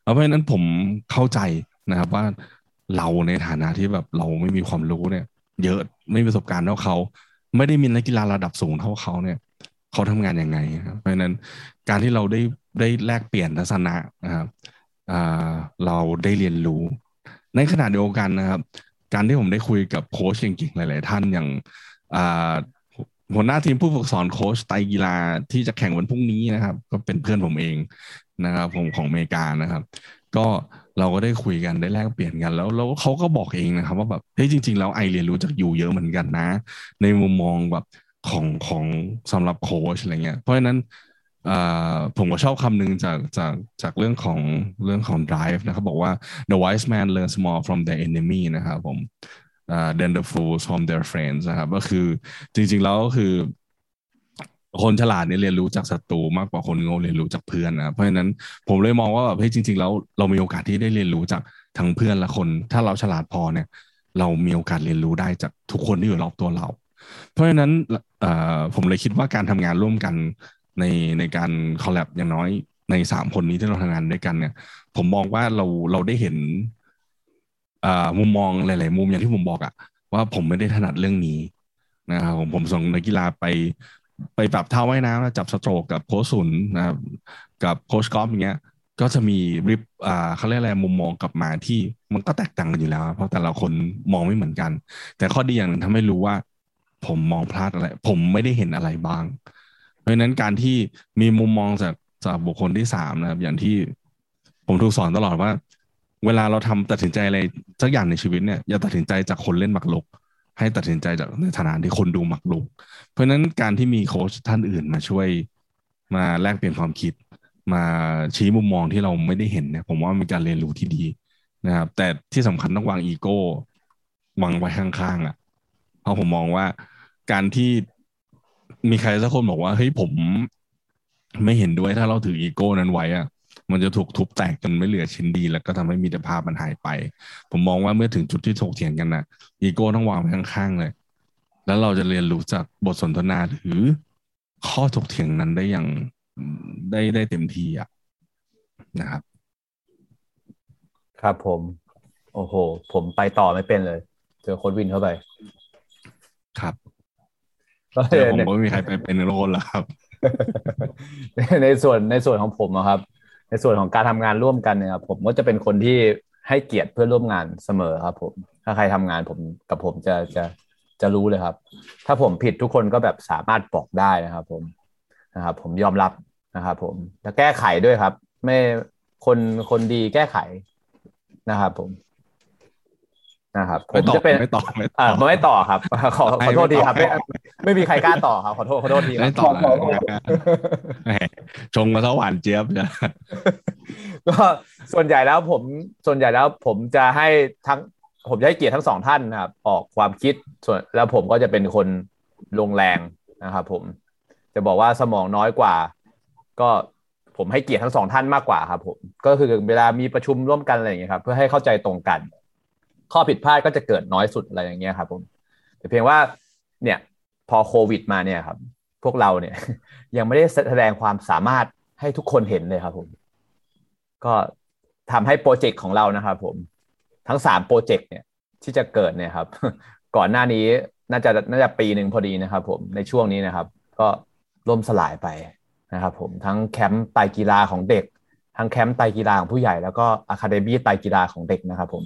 เพราะฉะนั้นผมเข้าใจนะครับว่าเราในฐานะที่แบบเราไม่มีความรู้เนี่ย เยอะไม่มีประสบการณ์เท่าเขา ไม่ได้มีนักกีฬาระดับสูงเท่าเขาเนี่ยเขาทำงานยังไงเพราะฉะนั้นการที่เราได้ได้แลกเปลี่ยนทัศนะนะครับเราได้เรียนรู้ ในขณะเดียวกันนะครับ การที่ผมได้คุยกับโค้ชเก่งๆหลาย ๆ ท่านอย่างหัวหน้าทีมผู้ฝึกสอนโค้ชไตกีฬาที่จะแข่งวันพรุ่งนี้นะครับ ก็เป็นเพื่อนผมเองนะครับ ผมของอเมริกานะครับ ก็เราก็ได้คุยกันได้แลกเปลี่ยนกัน แล้วแล้วเขาก็บอกเองนะครับ ว่าแบบเฮ้ยจริง ๆ แล้วไอเรียนรู้จากยูเยอะเหมือนกันนะ ในมุมมองแบบของของสำหรับโค้ชอะไรเงี้ยเพราะฉะนั้น ผมก็ชอบคำหนึ่งจากจากจากเรื่องของเรื่องของ drive นะครับบอกว่า the wise man learns more from their enemy นะครับผม than the fools from their friends นะครับก็คือจริงๆแล้วก็คือ คนฉลาดเนี่ยเรียนรู้จากศัตรูมากกว่าคนโง่เรียนรู้จากเพื่อนนะเพราะฉะนั้นผมเลยมองว่าแบบเฮ้ยจริง ๆ แล้วเรามีโอกาสที่ได้เรียนรู้จากทั้งเพื่อนและคน ถ้าเราฉลาดพอเนี่ย เรามีโอกาสเรียนรู้ได้จากทุกคนที่อยู่รอบตัวเรา เพราะฉะนั้นผมเลยคิดว่าการทำงานร่วมกัน ในในการคอลแลบอย่างน้อยในสามคนนี้ที่เราทำงานด้วยกันเนี่ย ผมมองว่าเราเราได้เห็นมุมมองหลาย ๆ มุมอย่างที่ผมบอกอะว่าผมไม่ได้ถนัดเรื่องนี้นะครับผมผมส่งนักกีฬาไปไปปรับเท้าว่ายน้ำจับสโตรกกับโค้ชสุนนะครับกับโค้ชกอล์ฟอย่างเงี้ย ก็จะมีริบอ่าเขาเรียกอะไรมุมมองกลับมาที่มันก็แตกต่างกันอยู่แล้ว เพราะแต่ละคนมองไม่เหมือนกัน แต่ข้อดีอย่างนึงทำให้รู้ว่า ผมมองพลาดอะไร ผมไม่ได้เห็นอะไรบ้าง เพราะนั้นการที่มีมุมมองจากจากบุคคลที่สามนะครับ อย่างที่ผมถูกสอนตลอดว่า เวลาเราทำตัดสินใจอะไรสักอย่างในชีวิตเนี่ยอย่าตัดสินใจจากคนเล่นหมากรุก ให้ตัดสินใจจากในฐานะที่คนดูหมักลุก เพราะฉะนั้นการที่มีโค้ชท่านอื่นมาช่วยมาแลกเปลี่ยนความคิด มาชี้มุมมองที่เราไม่ได้เห็นเนี่ย ผมว่ามีการเรียนรู้ที่ดีนะครับ แต่ที่สำคัญต้องวางอีโก้วางไว้ข้างๆอะเพราะผมมองว่าการที่ มีใครสักคนบอกว่าเฮ้ยผมไม่เห็นด้วยถ้าเราถืออีโก้นั้นไว้อะมันจะถูกทุบแตกจนไม่เหลือชิ้นดี แล้วก็ทำให้มีแต่ภาพมันหายไป ผมมองว่าเมื่อถึงจุดที่ถกเถียงกันนะอีโก้ต้องวางไว้ข้างๆเลย แล้วเราจะเรียนรู้จากบทสนทนาหรือ ข้อถกเถียงนั้นได้อย่างได้ได้เต็มที่อะนะครับ ครับผม โอ้โห ผมไปต่อไม่เป็นเลย เจอโค้ดวินเข้าไป ครับ เจอผมก็ไม่มีใครไปเป็นโรนแล้วครับ ในส่วนในส่วนของผมนะครับ ในส่วนของการทำงานร่วมกันเนี่ยครับผมก็จะเป็นคนที่ให้เกียรติเพื่อนร่วมงานเสมอครับ ผม ถ้าใครทำงานผมกับผมจะจะจะรู้เลยครับ ถ้าผมผิดทุกคนก็แบบสามารถบอกได้นะครับ ผมนะครับ ผมยอมรับนะครับผมจะแก้ไขด้วยครับ ไม่คนคนดีแก้ไขนะครับผม นะครับผมจะเป็นไม่ต่อไม่ต่อไม่ต่อครับ ขอขอโทษทีครับไม่ไม่มีใครกล้าต่อครับขอโทษขอโทษทีไม่ต่อชงมาซะหวานเจี๊ยบจ้ะก็ส่วนใหญ่แล้วผมส่วนใหญ่แล้วผมจะให้ทั้งผมจะให้เกียรติทั้งสองท่านนะครับ ออกความคิดส่วนแล้วผมก็จะเป็นคนลงแรงนะครับผมจะบอกว่าสมองน้อยกว่า ก็ผมให้เกียรติทั้งสองท่านมากกว่าครับผม ก็คือเวลามีประชุมร่วมกันอะไรอย่างเงี้ยครับ เพื่อให้เข้าใจตรงกัน ข้อผิดพลาดก็จะเกิดน้อยสุดอะไรอย่างเงี้ยครับผมแต่เพียงว่าเนี่ยพอโควิดมาเนี่ยครับ พวกเราเนี่ย ยังไม่ได้แสดงความสามารถให้ทุกคนเห็นเลยครับผม ก็ทำให้โปรเจกต์ของเรานะครับผมทั้งสามโปรเจกต์เนี่ยที่จะเกิดเนี่ยครับ ก่อนหน้านี้น่าจะน่าจะปีหนึ่งพอดีนะครับ ผมในช่วงนี้นะครับ ก็ล่มสลายไปนะครับ ผมทั้งแคมป์ไตรกีฬาของเด็ก ทั้งแคมป์ไตรกีฬาของผู้ใหญ่แล้วก็ academy ไตรกีฬาของเด็กนะครับ ผม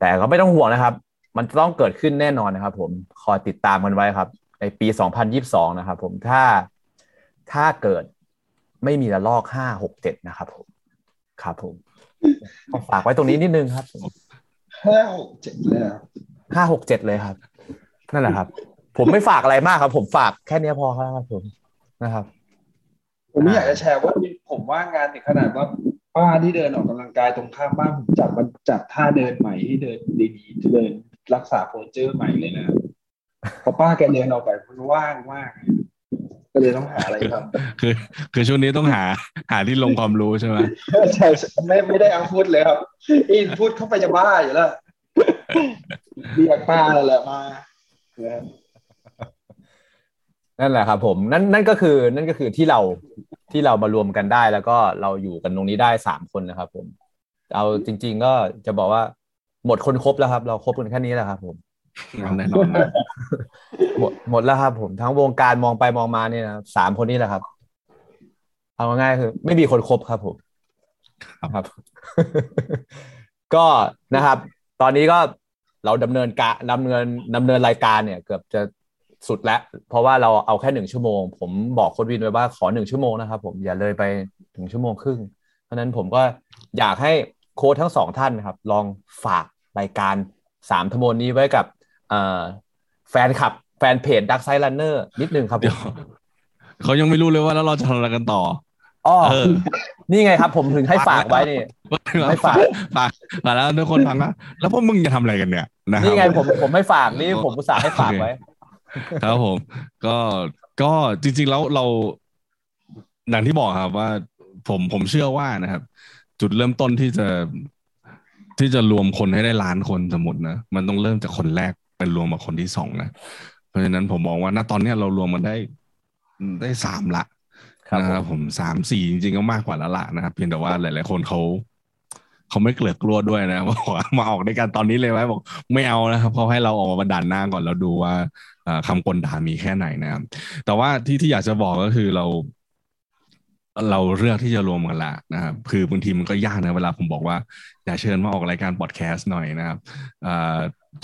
แต่ก็ไม่ต้องห่วงนะครับ มันต้องเกิดขึ้นแน่นอนนะครับ ผมคอยติดตามกันไว้ครับ ในปี 2022 นะครับ ผมถ้าถ้าเกิดไม่มีระลอก 5 6 7 นะครับ ผม ครับ ผมฝากไว้ตรงนี้นิดนึงครับห้าหกเจ็ดเลยห้าหกเจ็ดเลยครับ นั่นแหละครับ ผมไม่ฝากอะไรมากครับ ผมฝากแค่นี้พอครับผมนะครับผมไม่อยากจะแชร์ว่าผมว่างานถึงขนาดว่า ป้าที่เดินออกกำลังกายตรงข้ามบ้านผมจับมันจับท่าเดินใหม่ให้เดินดีๆเดินรักษาโพสเจอร์ใหม่เลยนะพอป้าแกเดินออกไปมันว่างมากก็เลยต้องหาอะไรทำคือ คือช่วงนี้ต้องหาหาที่ลงความรู้ใช่ไหมใช่ไม่ไม่ได้เอาพูดเลยครับอินพูดเข้าไปจะบ้าอยู่แล้วเรียกป้าแหละมานั่ นแหละครับผมนั่นนั่นก็คือนั่นก็คือที่เราที่เรามารวมกันได้แล้วก็เราอยู่กันตรงนี้ได้สามคนนะครับ ผม เอาจริง ๆ ก็จะบอกว่า หมดคนครบแล้วครับ เราครบกันแค่นี้แหละครับ ผมแน่นอนหมดหมดแล้วครับ ผมทั้งวงการมองไปมองมาเนี่ยสามคนนี้แหละครับ เอาง่ายคือ ไม่มีคนครบครับ ผมครับ ก็นะครับ ตอนนี้ก็เราดำเนินการดำเนินดำเนินรายการเนี่ย เกือบจะ สุดแล้วเพราะว่าเราเอาแค่หนึ่งชั่วโมง ผมบอกโค้ดวินไว้ว่าขอหนึ่งชั่วโมงนะครับผมอย่าเลยไปถึงชั่วโมงครึ่ง เพราะนั้นผมก็อยากให้โค้ดทั้งสองท่านครับ ลองฝากรายการสามทโมนนี้ไว้กับแฟนคลับ แฟนเพจดักไซลันเนอร์นิดนึงครับเดี๋ยวเขายังไม่รู้เลยว่าแล้วเราจะทำอะไรกันต่ออ๋อเออนี่ไงครับ ผมถึงให้ฝากไว้นี่ไม่ฝากฝากฝากแล้วทุกคนฟังนะแล้วพวกมึงจะทำอะไรกันเนี่ยนะครันี่บไงผมผมให้ฝากนี่ผมอุตส่าห์ให้ฝากไว้ ครับผม ก็ก็จริง ๆ แล้วเราอย่างที่บอกครับว่าผมผมเชื่อว่านะครับ จุดเริ่มต้นที่จะที่จะรวมคนให้ได้ล้านคนสมมตินะมันต้องเริ่มจากคนแรกเป็นรวมกับคนที่สองนะเพราะฉะนั้นผมมองว่าณตอนเนี้ยเรารวมมันได้ได้สามละครับนะครับผมสามสี่จริงๆก็มากกว่าแล้วละนะครับ เพียงแต่ว่าหลาย ๆ คนเขาเขาไม่เกลือกกลัวด้วยนะบอกว่ามาออกด้วยกันตอนนี้เลยไหมบอกไม่เอานะครับเขาให้เราออกมาดันหน้าก่อนแล้วดูว่าเอ่อ คำกลด่ามีแค่ไหนนะครับ แต่ว่าที่ที่อยากจะบอกก็คือเรา เราเลือกที่จะรวมกันละนะครับ คือบางทีมันก็ยากนะเวลาผมบอกว่า อยากเชิญมาออกรายการพอดแคสต์หน่อยนะครับ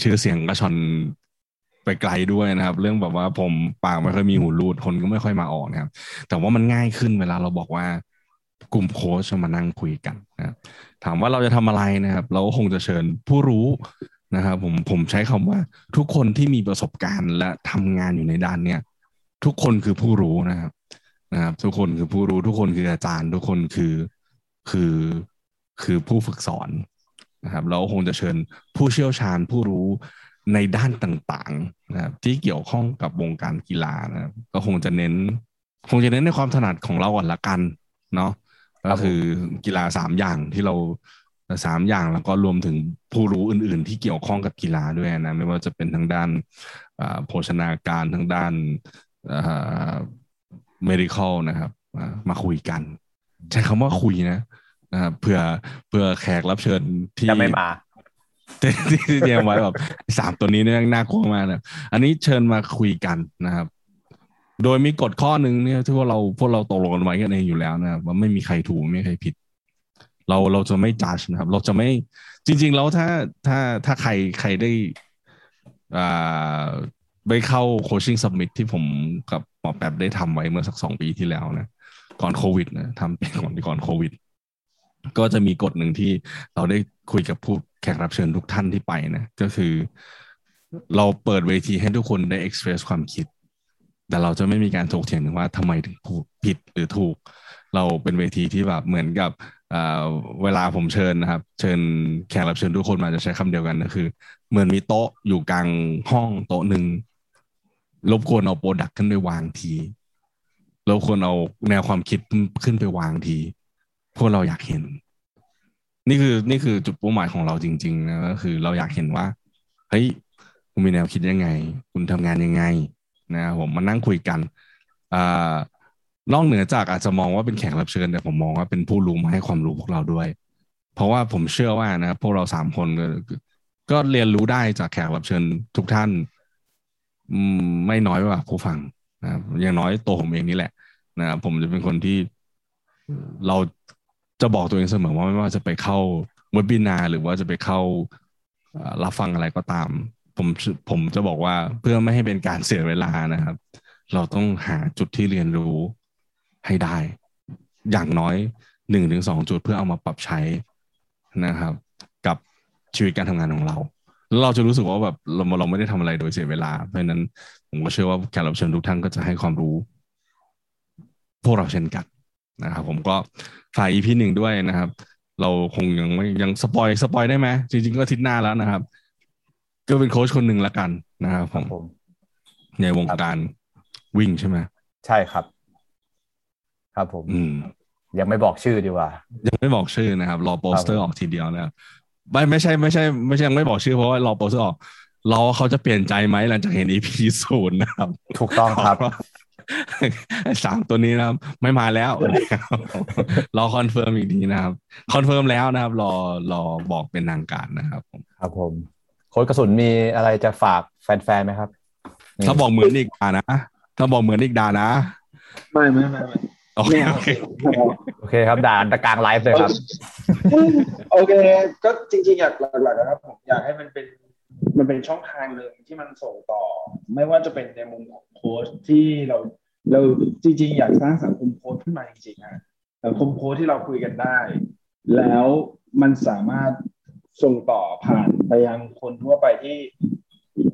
ชื่อเสียงกระชอนไปไกลด้วยนะครับ เรื่องแบบว่าผมปากไม่ค่อยมีหูรูดคนก็ไม่ค่อยมาออกนะครับ แต่ว่ามันง่ายขึ้นเวลาเราบอกว่ากลุ่มโค้ชจะมานั่งคุยกันนะถามว่าเราจะทำอะไรนะครับ เราก็คงจะเชิญผู้รู้ นะครับผมผมใช้คำว่าทุกคนที่มีประสบการณ์และทำงานอยู่ในด้านเนี้ยทุกคนคือผู้รู้นะครับนะครับ ทุกคนคือผู้รู้ ทุกคนคืออาจารย์ ทุกคนคือคือคือผู้ฝึกสอนนะครับเราคงจะเชิญผู้เชี่ยวชาญผู้รู้ในด้านต่างๆนะครับที่เกี่ยวข้องกับวงการกีฬานะครับก็คงจะเน้น คงจะเน้นในความถนัดของเราก่อนละกัน เนาะก็คือกีฬาสามอย่างที่เรา สามอย่างแล้วก็รวมถึงผู้รู้อื่น ๆ ที่เกี่ยวข้องกับกีฬาด้วยนะ ไม่ว่าจะเป็นทางด้านอ่าโภชนาการทางด้านอ่า medical นะครับอ่ามาคุยกัน ใช้คำว่าคุยนะนะครับเผื่อเผื่อแขกรับเชิญที่จะไม่มาที่ที่เตรียมไว้แบบสามตัวนี้เนี่ยน่ากลัวมากนะอันนี้เชิญมาคุยกันนะครับ โดยมีกฎข้อหนึ่งเนี่ยที่พวกเราพวกเราตกลงกันไว้กันเองอยู่แล้วนะครับว่าไม่มีใครถูกไม่มีใครผิด เราเราจะไม่จัดนะครับ เราจะไม่จริง ๆ แล้วถ้าถ้าถ้าใครใครได้อ่าไปเข้าโคชชิ่งสมิ t ที่ผมกับหมอแป๊บได้ทำไว้เมื่อสักสองปีที่แล้วนะ ก่อนโควิดนะทำเป็นก่อนก่อนโควิด ก็จะมีกฎหนึ่งที่เราได้คุยกับผู้แขกรับเชิญทุกท่านที่ไปนะ ก็คือ เราเปิดเวทีให้ทุกคนได้ express ความคิด แต่เราจะไม่มีการถกเถียงถึงว่าทำไมถึงผิดหรือถูก เราเป็นเวทีที่แบบเหมือนกับ เวลาผมเชิญนะครับ เชิญแขกรับเชิญทุกคนมาจะใช้คำเดียวกันก็คือ เหมือนมีโต๊ะอยู่กลางห้องโต๊ะหนึ่งรบกวนเอา product ขึ้นไปวางทีรบกวนเอาแนวความคิดขึ้นไปวางที พวกเราอยากเห็น นี่คือนี่คือจุดเป้าหมายของเราจริง ๆ นะก็คือ เราอยากเห็นว่าเฮ้ยคุณมีแนวคิดยังไง คุณทำงานยังไง นะครับผมมานั่งคุยกันอ่า นอกเหนือจากอาจจะมองว่าเป็นแขกรับเชิญแต่ผมมองว่าเป็นผู้รู้มาให้ความรู้พวกเราด้วย เพราะว่าผมเชื่อว่านะครับพวกเราสามคนก็ก็เรียนรู้ได้จากแขกรับเชิญทุกท่านไม่น้อยกว่าผู้ฟังนะครับอย่างน้อยตัวผมเองนี่แหละนะครับผมจะเป็นคนที่เราจะบอกตัวเองเสมอว่าไม่ว่าจะไปเข้าเว็บบินาหรือว่าจะไปเข้ารับฟังอะไรก็ตาม ผมผมจะบอกว่าเพื่อไม่ให้เป็นการเสียเวลานะครับ เราต้องหาจุดที่เรียนรู้ ให้ได้ อย่างน้อยหนึ่งถึงสองจุดเพื่อเอามาปรับใช้นะครับ กับชีวิตการทำงานของเราแล้วเราจะรู้สึกว่าแบบเราเราไม่ได้ทำอะไรโดยเสียเวลา เพราะฉะนั้นผมก็เชื่อว่าแขกรับเชิญทุกท่านก็จะให้ความรู้ พวกเราเช่นกันนะครับผมก็ฝ่าย EP หนึ่งด้วยนะครับ เราคงยังไม่ยัง spoil spoil ได้ไหมจริง ๆ ก็อาทิตย์หน้าแล้วนะครับ ก็เป็นโค้ชคนหนึ่งละกันนะครับผมผมในวงการวิ่งใช่ไหมใช่ครับ ครับผมอืมยังไม่บอกชื่อดีกว่า ยังไม่บอกชื่อนะครับ รอโปสเตอร์ออกทีเดียวนะครับไม่ไม่ใช่ไม่ใช่ ไม่ใช่ยังไม่บอกชื่อเพราะว่ารอโปสเตอร์ออกรอว่าเขาจะเปลี่ยนใจไหมหลังจากเห็น EP ศูนย์นะครับ ถูกต้องครับไอ้สามตัวนี้นะครับ ไม่มาแล้วนะครับรอคอนเฟิร์มอีกทีนะครับคอนเฟิร์มแล้วนะครับ รอรอบอกเป็นทางการนะครับผมครับผมโค้ชกระสุนมีอะไรจะฝากแฟนๆไหมครับ ถ้าบอกเหมือนอีกดานะ ถ้าบอกเหมือนอีกดานะ ไม่ไม่ไม่ไม่ โอเคไม่เอาโอเคโอเคครับด่านตะกลางไลฟ์เลยครับ โอเค ก็จริงๆอยากหลักๆนะครับผมอยากให้มันเป็นมันเป็นช่องทางหนึ่งที่มันส่งต่อ ไม่ว่าจะเป็นในมุมของโค้ชที่เราเราจริงๆ อยากสร้างสังคมโค้ชขึ้นมาจริงๆนะสังคมโค้ชที่เราคุยกันได้ แล้วมันสามารถส่งต่อผ่านไปยังคนทั่วไปที่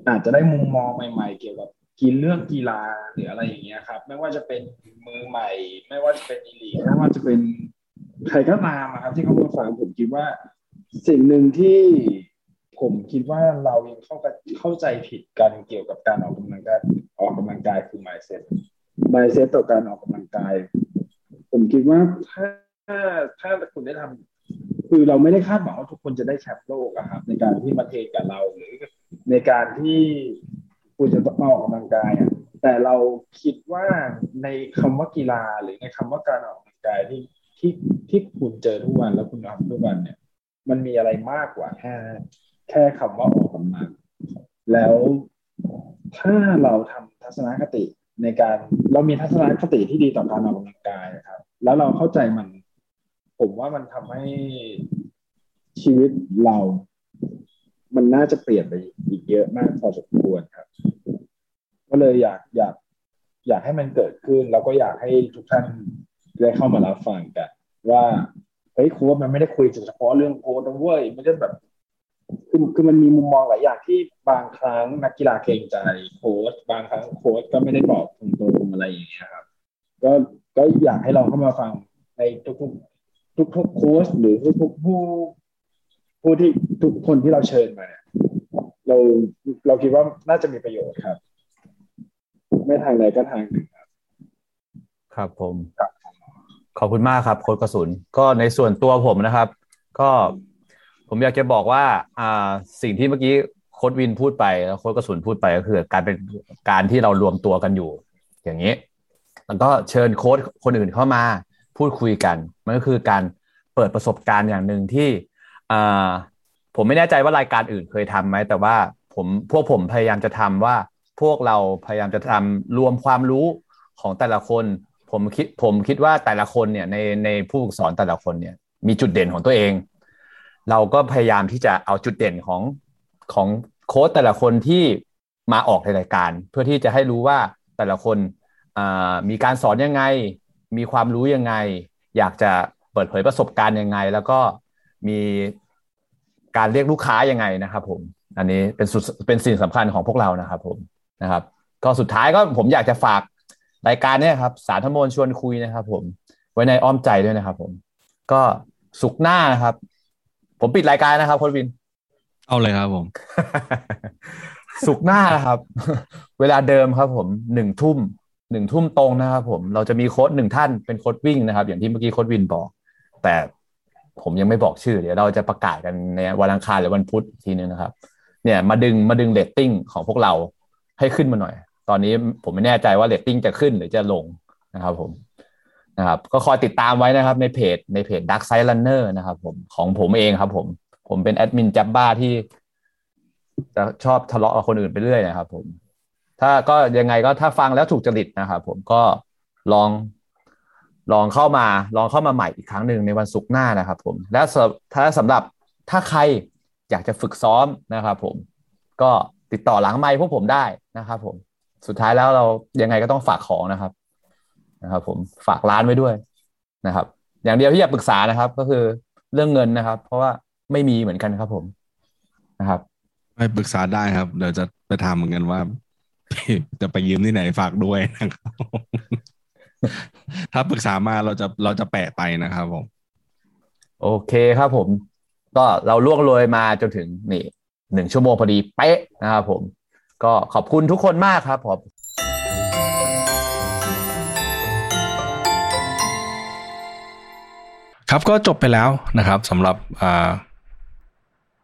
อาจจะได้มุมมองใหม่ ๆ เกี่ยวกับ กินเรื่องกีฬาหรืออะไรอย่างเงี้ยครับ ไม่ว่าจะเป็นมือใหม่ ไม่ว่าจะเป็นอีลีไม่ว่าจะเป็นใครก็ตามะครับ ที่เขามาฟังผมคิดว่า สิ่งหนึ่งที่ผมคิดว่าเรายังเข้าเข้าใจผิดกันเกี่ยวกับการออกกำลังกายออกกำลังกายคือ mindset mindset ต่อการออกกำลังกาย ผมคิดว่าถ้าถ้าคุณได้ทำคือเราไม่ได้คาดหวังว่าทุกคนจะได้แชมป์โลกอะครับ ในการที่มาเทรนกับเราหรือในการที่ คุณจะต้องออกกำลังกายอะแต่เราคิดว่าในคำว่ากีฬาหรือในคำว่าการออกกำลังกายที่ที่ที่คุณเจอทุกวันแล้วคุณทำทุกวันเนี่ย มันมีอะไรมากกว่าแค่แค่คำว่าออกกำลังแล้วถ้าเราทำทัศนคติในการเรามีทัศนคติที่ดีต่อการออกกำลังกายครับ แล้วเราเข้าใจมัน ผมว่ามันทำให้ชีวิตเรา มันน่าจะเปลี่ยนไปอีกเยอะมากพอสมควรครับ ก็เลยอยากอยาก อยากให้มันเกิดขึ้น แล้วก็อยากให้ทุกท่านได้เข้ามารับฟังกัน ว่าเฮ้ยโค้ดมันไม่ได้คุยเฉพาะเรื่องโค้ดนะเว้ยมันจะแบบคือคือมันมีมุมมองหลายอย่างที่บางครั้งนักกีฬาเกรงใจโค้ชบางครั้งโค้ชก็ไม่ได้บอกตรงๆอะไรอย่างเงี้ยครับ ก็ก็อยากให้เราเข้ามาฟังในทุกๆทุกๆโค้ชหรือทุกๆผู้ ผู้ที่ทุกคนที่เราเชิญมาเนี่ยเราเราคิดว่าน่าจะมีประโยชน์ครับ ไม่ทางใดก็ทางหนึ่งครับ ครับผม ขอบคุณมากครับ โค้ดกระสุน ก็ในส่วนตัวผมนะครับ ก็ผมอยากจะบอกว่าอ่าสิ่งที่เมื่อกี้โค้ดวินพูดไปแล้วโค้ดกระสุนพูดไปก็คือ การเป็นการที่เรารวมตัวกันอยู่ อย่างนี้แล้วก็เชิญโค้ดคนอื่นเข้ามาพูดคุยกัน มันก็คือการเปิดประสบการณ์อย่างหนึ่งที่ อ่าผมไม่แน่ใจว่ารายการอื่นเคยทำไหมแต่ว่าผมพวกผมพยายามจะทำว่า พวกเราพยายามจะทำรวมความรู้ของแต่ละคน ผมคิดผมคิดว่าแต่ละคนเนี่ยในในผู้ฝึกสอนแต่ละคนเนี่ย มีจุดเด่นของตัวเอง เราก็พยายามที่จะเอาจุดเด่นของของโค้ชแต่ละคนที่มาออกในรายการ เพื่อที่จะให้รู้ว่าแต่ละคนมีการสอนยังไง มีความรู้ยังไง อยากจะเปิดเผยประสบการณ์ยังไง แล้วก็ มีการเรียกลูกค้ายังไงนะครับ ผม อันนี้เป็นสุดเป็นสิ่งสำคัญของพวกเรานะครับ ผมนะครับ ก็สุดท้ายก็ผมอยากจะฝากรายการนี้ครับ สารธมนชวนคุยนะครับ ผม ไว้ในอ้อมใจด้วยนะครับ ผม ก็ศุกร์หน้านะครับ ผมปิดรายการนะครับโค้ชวิน เอาเลยครับ ผม ศุกร์หน้านะครับ เวลาเดิมครับ ผมหนึ่งทุ่มหนึ่งทุ่มตรงนะครับ ผมเราจะมีโค้ชหนึ่งท่านเป็นโค้ดวิ่งนะครับ อย่างที่เมื่อกี้โค้ชวินบอก แต่ ผมยังไม่บอกชื่อ เดี๋ยวเราจะประกาศกันในวันอังคารหรือวันพุธทีนึงนะครับ เนี่ยมาดึงมาดึงเรตติ้งของพวกเราให้ขึ้นมาหน่อย ตอนนี้ผมไม่แน่ใจว่าเรตติ้งจะขึ้นหรือจะลงนะครับผมนะครับก็คอยติดตามไว้นะครับในเพจในเพจ Dark Side Runner นะครับ ผมของผมเองครับ ผมผมเป็นแอดมินจับบ้าที่จะชอบทะเลาะกับคนอื่นไปเรื่อยนะครับ ผม ถ้าก็ยังไงก็ถ้าฟังแล้วถูกจริตนะครับผมก็ลอง ลองเข้ามาลองเข้ามาใหม่อีกครั้งหนึ่งในวันศุกร์หน้านะครับผมและถ้าสำหรับถ้าใครอยากจะฝึกซ้อมนะครับผมก็ติดต่อหลังไมค์พวกผมได้นะครับผมสุดท้ายแล้วเรายังไงก็ต้องฝากของนะครับนะครับ ผมฝากร้านไว้ด้วยนะครับ อย่างเดียวที่อยากปรึกษานะครับ ก็คือเรื่องเงินนะครับ เพราะว่าไม่มีเหมือนกันครับผมนะครับไปปรึกษาได้ครับ เดี๋ยวจะไปถามเหมือนกันว่า จะไปยืมที่ไหนฝากด้วยนะครับ ถ้าปรึกษามาเราจะเราจะแปะไปนะครับผม โอเคครับผม ก็เราล่วงเลยมาจนถึงนี่หนึ่งชั่วโมงพอดีเป๊ะนะครับผม ก็ขอบคุณทุกคนมากครับผมครับก็จบไปแล้วนะครับสำหรับอ่า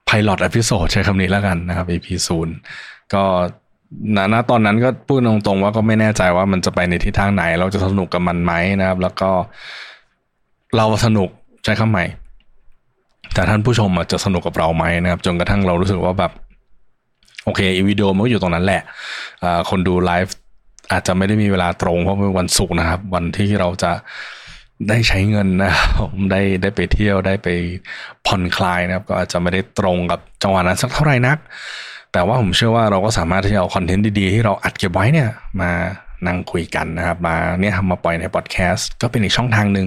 pilot episode ใช้คำนี้แล้วกันนะครับ EP ศูนย์ก็ นะนะตอนนั้นก็พูดตรงๆว่าก็ไม่แน่ใจว่ามันจะไปในทิศทางไหน เราจะสนุกกับมันไหมนะครับ แล้วก็เราสนุกใช้คำใหม่ แต่ท่านผู้ชมจะสนุกกับเราไหมนะครับ จนกระทั่งเรารู้สึกว่าแบบ โอเคอีวิดีโอมันก็อยู่ตรงนั้นแหละคนดูไลฟ์อาจจะไม่ได้มีเวลาตรงเพราะเป็นวันศุกร์นะครับ วันที่เราจะได้ใช้เงินนะครับได้ได้ไปเที่ยวได้ไปผ่อนคลายนะครับ ก็อาจจะไม่ได้ตรงกับจังหวะนั้นสักเท่าไหร่นัก แต่ว่าผมเชื่อว่าเราก็สามารถที่จะเอาคอนเทนต์ดีๆ ที่เราอัดเก็บไว้เนี่ยมานั่งคุยกันนะครับ มาเนี่ยทำมาปล่อยในพอดแคสต์ก็เป็นอีกช่องทางหนึ่ง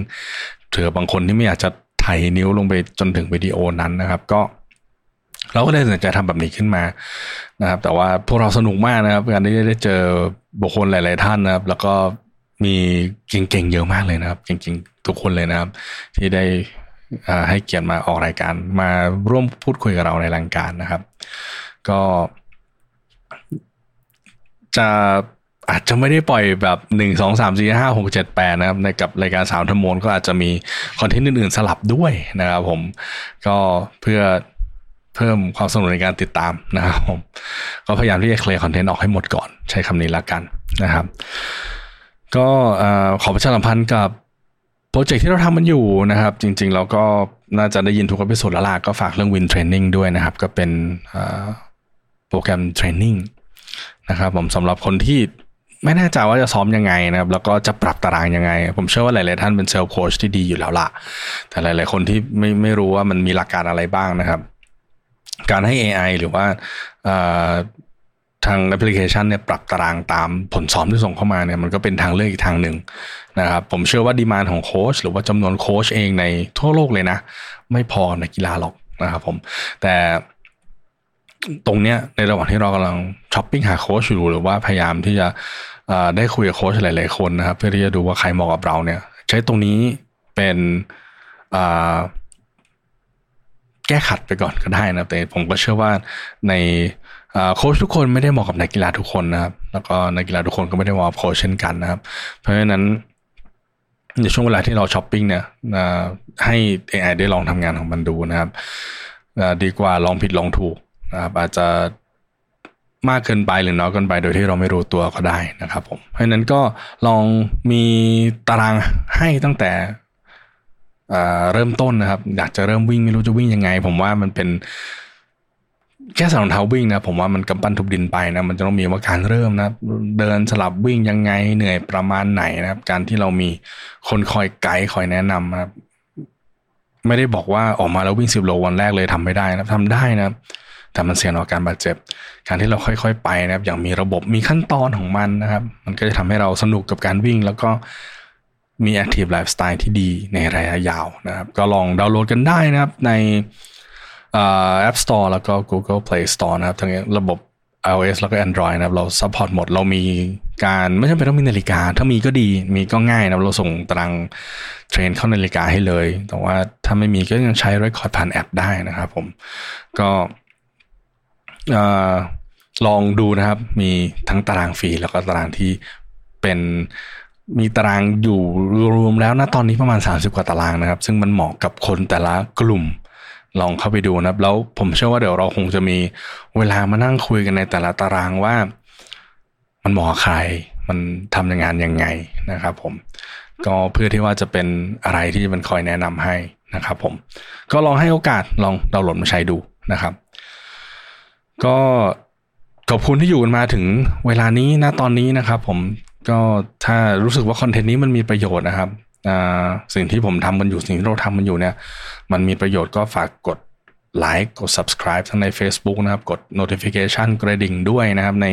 เถือบางคนที่ไม่อยากจะถ่ายนิ้วลงไปจนถึงวิดีโอนั้นนะครับ ก็ เราก็เลยตัดสินใจทำแบบนี้ขึ้นมานะครับ แต่ว่าพวกเราสนุกมากนะครับการที่ได้เจอบุคคลหลาย ๆ ท่านนะครับ แล้วก็มีเก่งๆเยอะมากเลยนะครับ เก่งๆทุกคนเลยนะครับ ที่ได้ให้เกียรติมาออกรายการ มาร่วมพูดคุยกับเราในรายการนะครับ ก็จะอาจจะไม่ได้ปล่อยแบบหนึ่งสองสามสี่ห้าหกเจ็ดแปดนะครับ ในกับรายการสาวทมนก็อาจจะมีคอนเทนต์อื่นๆสลับด้วยนะครับผมก็เพื่อเพิ่มความสนุกในการติดตามนะครับผมก็พยายามที่จะเคลียร์คอนเทนต์ออกให้หมดก่อน ใช้คำนี้ละกันนะครับ ก็ขอประชาสัมพันธ์กับโปรเจกต์ที่เราทำมันอยู่นะครับ จริงๆเราก็น่าจะได้ยินทุก episode แล้วล่ะก็ฝากเรื่อง Win Training ด้วยนะครับ ก็เป็น โปรแกรม training นะครับผมสำหรับคนที่ไม่แน่ใจว่าจะซ้อมยังไงนะครับแล้วก็จะปรับตารางยังไง ผมเชื่อว่าหลาย ๆ ท่านเป็น self-coach ที่ดีอยู่แล้วล่ะ แต่หลาย ๆ คนที่ไม่ไม่รู้ว่ามันมีหลักการอะไรบ้างนะครับ การให้ AI หรือว่าทางแอปพลิเคชันเนี่ยปรับตารางตามผลซ้อมที่ส่งเข้ามาเนี่ยมันก็เป็นทางเลือกอีกทางหนึ่งนะครับผมเชื่อว่า demand ของโค้ชหรือว่าจำนวนโค้ชเองในทั่วโลกเลยนะ ไม่พอในกีฬาหรอกนะครับผมแต่ ตรงเนี้ยในระหว่างที่เรากำลังช้อปปิ้งหาโค้ชอยู่หรือว่าพยายามที่จะได้คุยกับโค้ชหลายๆคนนะครับ เพื่อที่จะดูว่าใครเหมาะกับเราเนี่ย ใช้ตรงนี้เป็นแก้ขัดไปก่อนก็ได้นะแต่ผมก็เชื่อว่าในโค้ชทุกคนไม่ได้เหมาะกับนักกีฬาทุกคนนะครับ แล้วก็นักกีฬาทุกคนก็ไม่ได้เหมาะกับโค้ชเช่นกันนะครับ เพราะฉะนั้นในช่วงเวลาที่เราช้อปปิ้งเนี่ยให้ AI ได้ลองทำงานของมันดูนะครับดีกว่าลองผิดลองถูก นะครับอาจจะมากเกินไปหรือน้อยเกินไปโดยที่เราไม่รู้ตัวก็ได้นะครับผม เพราะฉะนั้นก็ลองมีตารางให้ตั้งแต่เริ่มต้นนะครับ อยากจะเริ่มวิ่งไม่รู้จะวิ่งยังไง ผมว่ามันเป็นแค่สองเท้าวิ่งนะผมว่ามันกำปั้นทุบดินไปนะมันจะต้องมีว่าการเริ่มนะเดินสลับวิ่งยังไงเหนื่อยประมาณไหนนะครับ การที่เรามีคนคอยไกด์คอยแนะนำนะครับ ไม่ได้บอกว่าออกมาแล้ววิ่งสิบโลวันแรกเลยทำไม่ได้นะทำได้นะ แต่มันเสี่ยงต่อการบาดเจ็บ การที่เราค่อยๆไปนะครับ อย่างมีระบบมีขั้นตอนของมันนะครับ มันก็จะทำให้เราสนุกกับการวิ่ง แล้วก็มี active lifestyle ที่ดีในระยะยาวนะครับ ก็ลองดาวน์โหลดกันได้นะครับใน App Store แล้วก็ Google Play Store นะครับทั้งระบบ iOS แล้วก็ Android นะครับ เรา support หมด เรามีการไม่จำเป็นต้องมีนาฬิกา ถ้ามีก็ดี มีก็ง่ายนะเราส่งตาราง train เข้านาฬิกาให้เลย แต่ว่าถ้าไม่มีก็ยังใช้ Record ผ่านแอปได้นะครับผม ก็ ลองดูนะครับ มีทั้งตารางฟรีแล้วก็ตารางที่เป็นมีตารางอยู่รวมแล้วนะตอนนี้ประมาณ 30 กว่าตารางนะครับ ซึ่งมันเหมาะกับคนแต่ละกลุ่มลองเข้าไปดูนะครับ แล้วผมเชื่อว่าเดี๋ยวเราคงจะมีเวลามานั่งคุยกันในแต่ละตารางว่า มันเหมาะใคร มันทำงานยังไงนะครับ ผม ก็เพื่อที่ว่าจะเป็นอะไรที่มันคอยแนะนำให้นะครับ ผม ก็ลองให้โอกาสลองดาวน์โหลดมาใช้ดูนะครับ ก็ขอบคุณที่อยู่กันมาถึงเวลานี้นะตอนนี้นะครับผมก็ถ้ารู้สึกว่าคอนเทนต์นี้มันมีประโยชน์นะครับสิ่งที่ผมทำกันอยู่สิ่งที่เราทำกันอยู่เนี่ย มันมีประโยชน์ก็ฝากกดไลค์กด subscribe ทั้งใน Facebook นะครับ กด notification กระดิ่งด้วยนะครับ ใน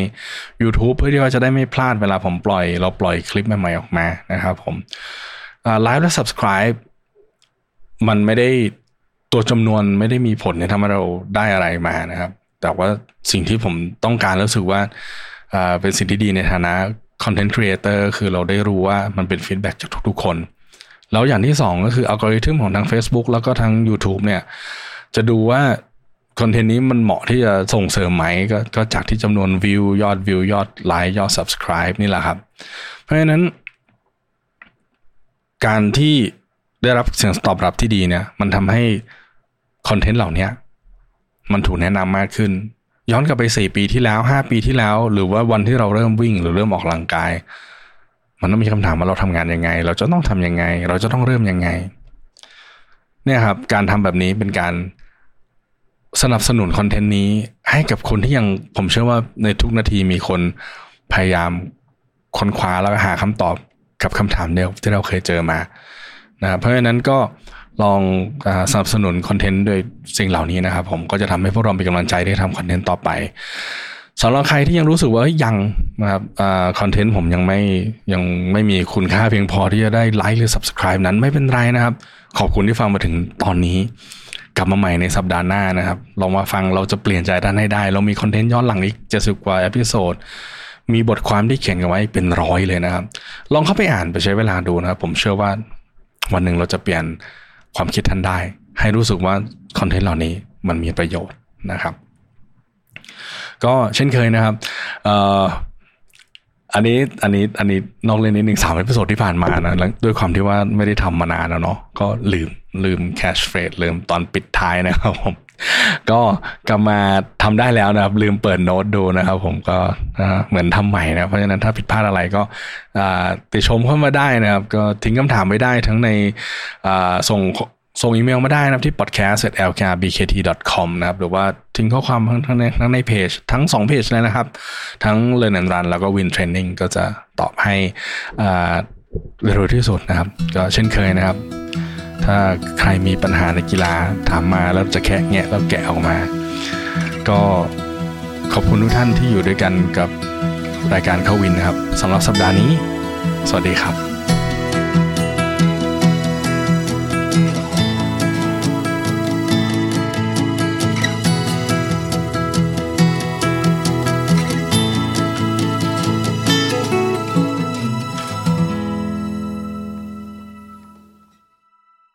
YouTube เพื่อที่ว่าจะได้ไม่พลาดเวลาผมปล่อย เราปล่อยคลิปใหม่ๆออกมานะครับผมไลค์และ subscribe มันไม่ได้ตัวจำนวนไม่ได้มีผลในทำให้เราได้อะไรมานะครับ แต่ว่าสิ่งที่ผมต้องการรู้สึกว่าเป็นสิ่งที่ดีในฐานะ content creator คือเราได้รู้ว่ามันเป็น feedback จากทุกๆ คน แล้วอย่างที่สองก็คืออัลกอริทึมของทั้ง Facebook แล้วก็ทั้ง YouTube เนี่ยจะดูว่าคอนเทนต์นี้มันเหมาะที่จะส่งเสริมไหมกก็จากที่จำนวนวิวยอดวิวยอดไลค์ยอด Subscribe นี่แหละครับ เพราะฉะนั้น การที่ได้รับเสียงตอบรับที่ดีเนี่ยมันทำให้คอนเทนต์เหล่านี้ มันถูกแนะนำมากขึ้น ย้อนกลับไปสี่ปีที่แล้วห้าปีที่แล้ว หรือว่าวันที่เราเริ่มวิ่งหรือเริ่มออกกำลังกาย มันต้องมีคำถามว่าเราทำงานยังไง เราจะต้องทํำยังไง เราจะต้องเริ่มยังไง เนี่ยครับ การทำแบบนี้เป็นการสนับสนุนคอนเทนต์นี้ให้กับคนที่ยังผมเชื่อว่าในทุกนาทีมีคนพยายามค้นคว้าแล้วหาคำตอบกับคำถามเดียวที่เราเคยเจอมานะเพราะฉะนั้นก็ ลองสนับสนุนคอนเทนต์ด้วยสิ่งเหล่านี้นะครับผมก็จะทำให้พวกเราเป็นกำลังใจได้ทำคอนเทนต์ต่อไปสำหรับใครที่ยังรู้สึกว่ายังนะครับคอนเทนต์ผมยังไม่ยังไม่มีคุณค่าเพียงพอที่จะได้ไลค์หรือ subscribe นั้นไม่เป็นไรนะครับ ขอบคุณที่ฟังมาถึงตอนนี้ กลับมาใหม่ในสัปดาห์หน้านะครับลองมาฟังเราจะเปลี่ยนใจท่านให้ได้ เรามีคอนเทนต์ย้อนหลังอีกเจ็ดสิบกว่า episode มีบทความที่เขียนกันไว้เป็นร้อยเลยนะครับ ลองเข้าไปอ่านไปใช้เวลาดูนะครับ ผมเชื่อว่าวันหนึ่งเราจะเปลี่ยน ความคิดท่านได้ ให้รู้สึกว่าคอนเทนต์เหล่านี้มันมีประโยชน์นะครับ ก็เช่นเคยนะครับอันนี้อันนี้อันนี้นอกเรื่องนิดหนึ่งสาม episode ที่ผ่านมานะแล้วด้วยความที่ว่าไม่ได้ทำมานานแล้วเนาะก็ลืมลืม catchphrase ลืมตอนปิดท้ายนะครับผม ก็กลับมาทำได้แล้วนะครับ ลืมเปิดโน้ตดูนะครับ ผมก็เหมือนทำใหม่นะเพราะฉะนั้นถ้าผิดพลาดอะไรก็ติชมเข้ามาได้นะครับ ก็ทิ้งคำถามไว้ได้ทั้งในส่งส่งอีเมลมาได้นะครับที่ podcast@lkbkt.com นะครับหรือว่าทิ้งข้อความทั้งในทั้งในเพจทั้งสองเพจเลยนะครับ ทั้ง Learn and Run แล้วก็ Win Training ก็จะตอบให้เร็วที่สุดนะครับ ก็เช่นเคยนะครับ ถ้าใครมีปัญหาในกีฬาถามมาแล้วจะแคะแงะแล้วแกะออกมา ก็ขอบคุณทุกท่านที่อยู่ด้วยกันกับรายการเข้าวินนะครับสำหรับสัปดาห์นี้ สวัสดีครับ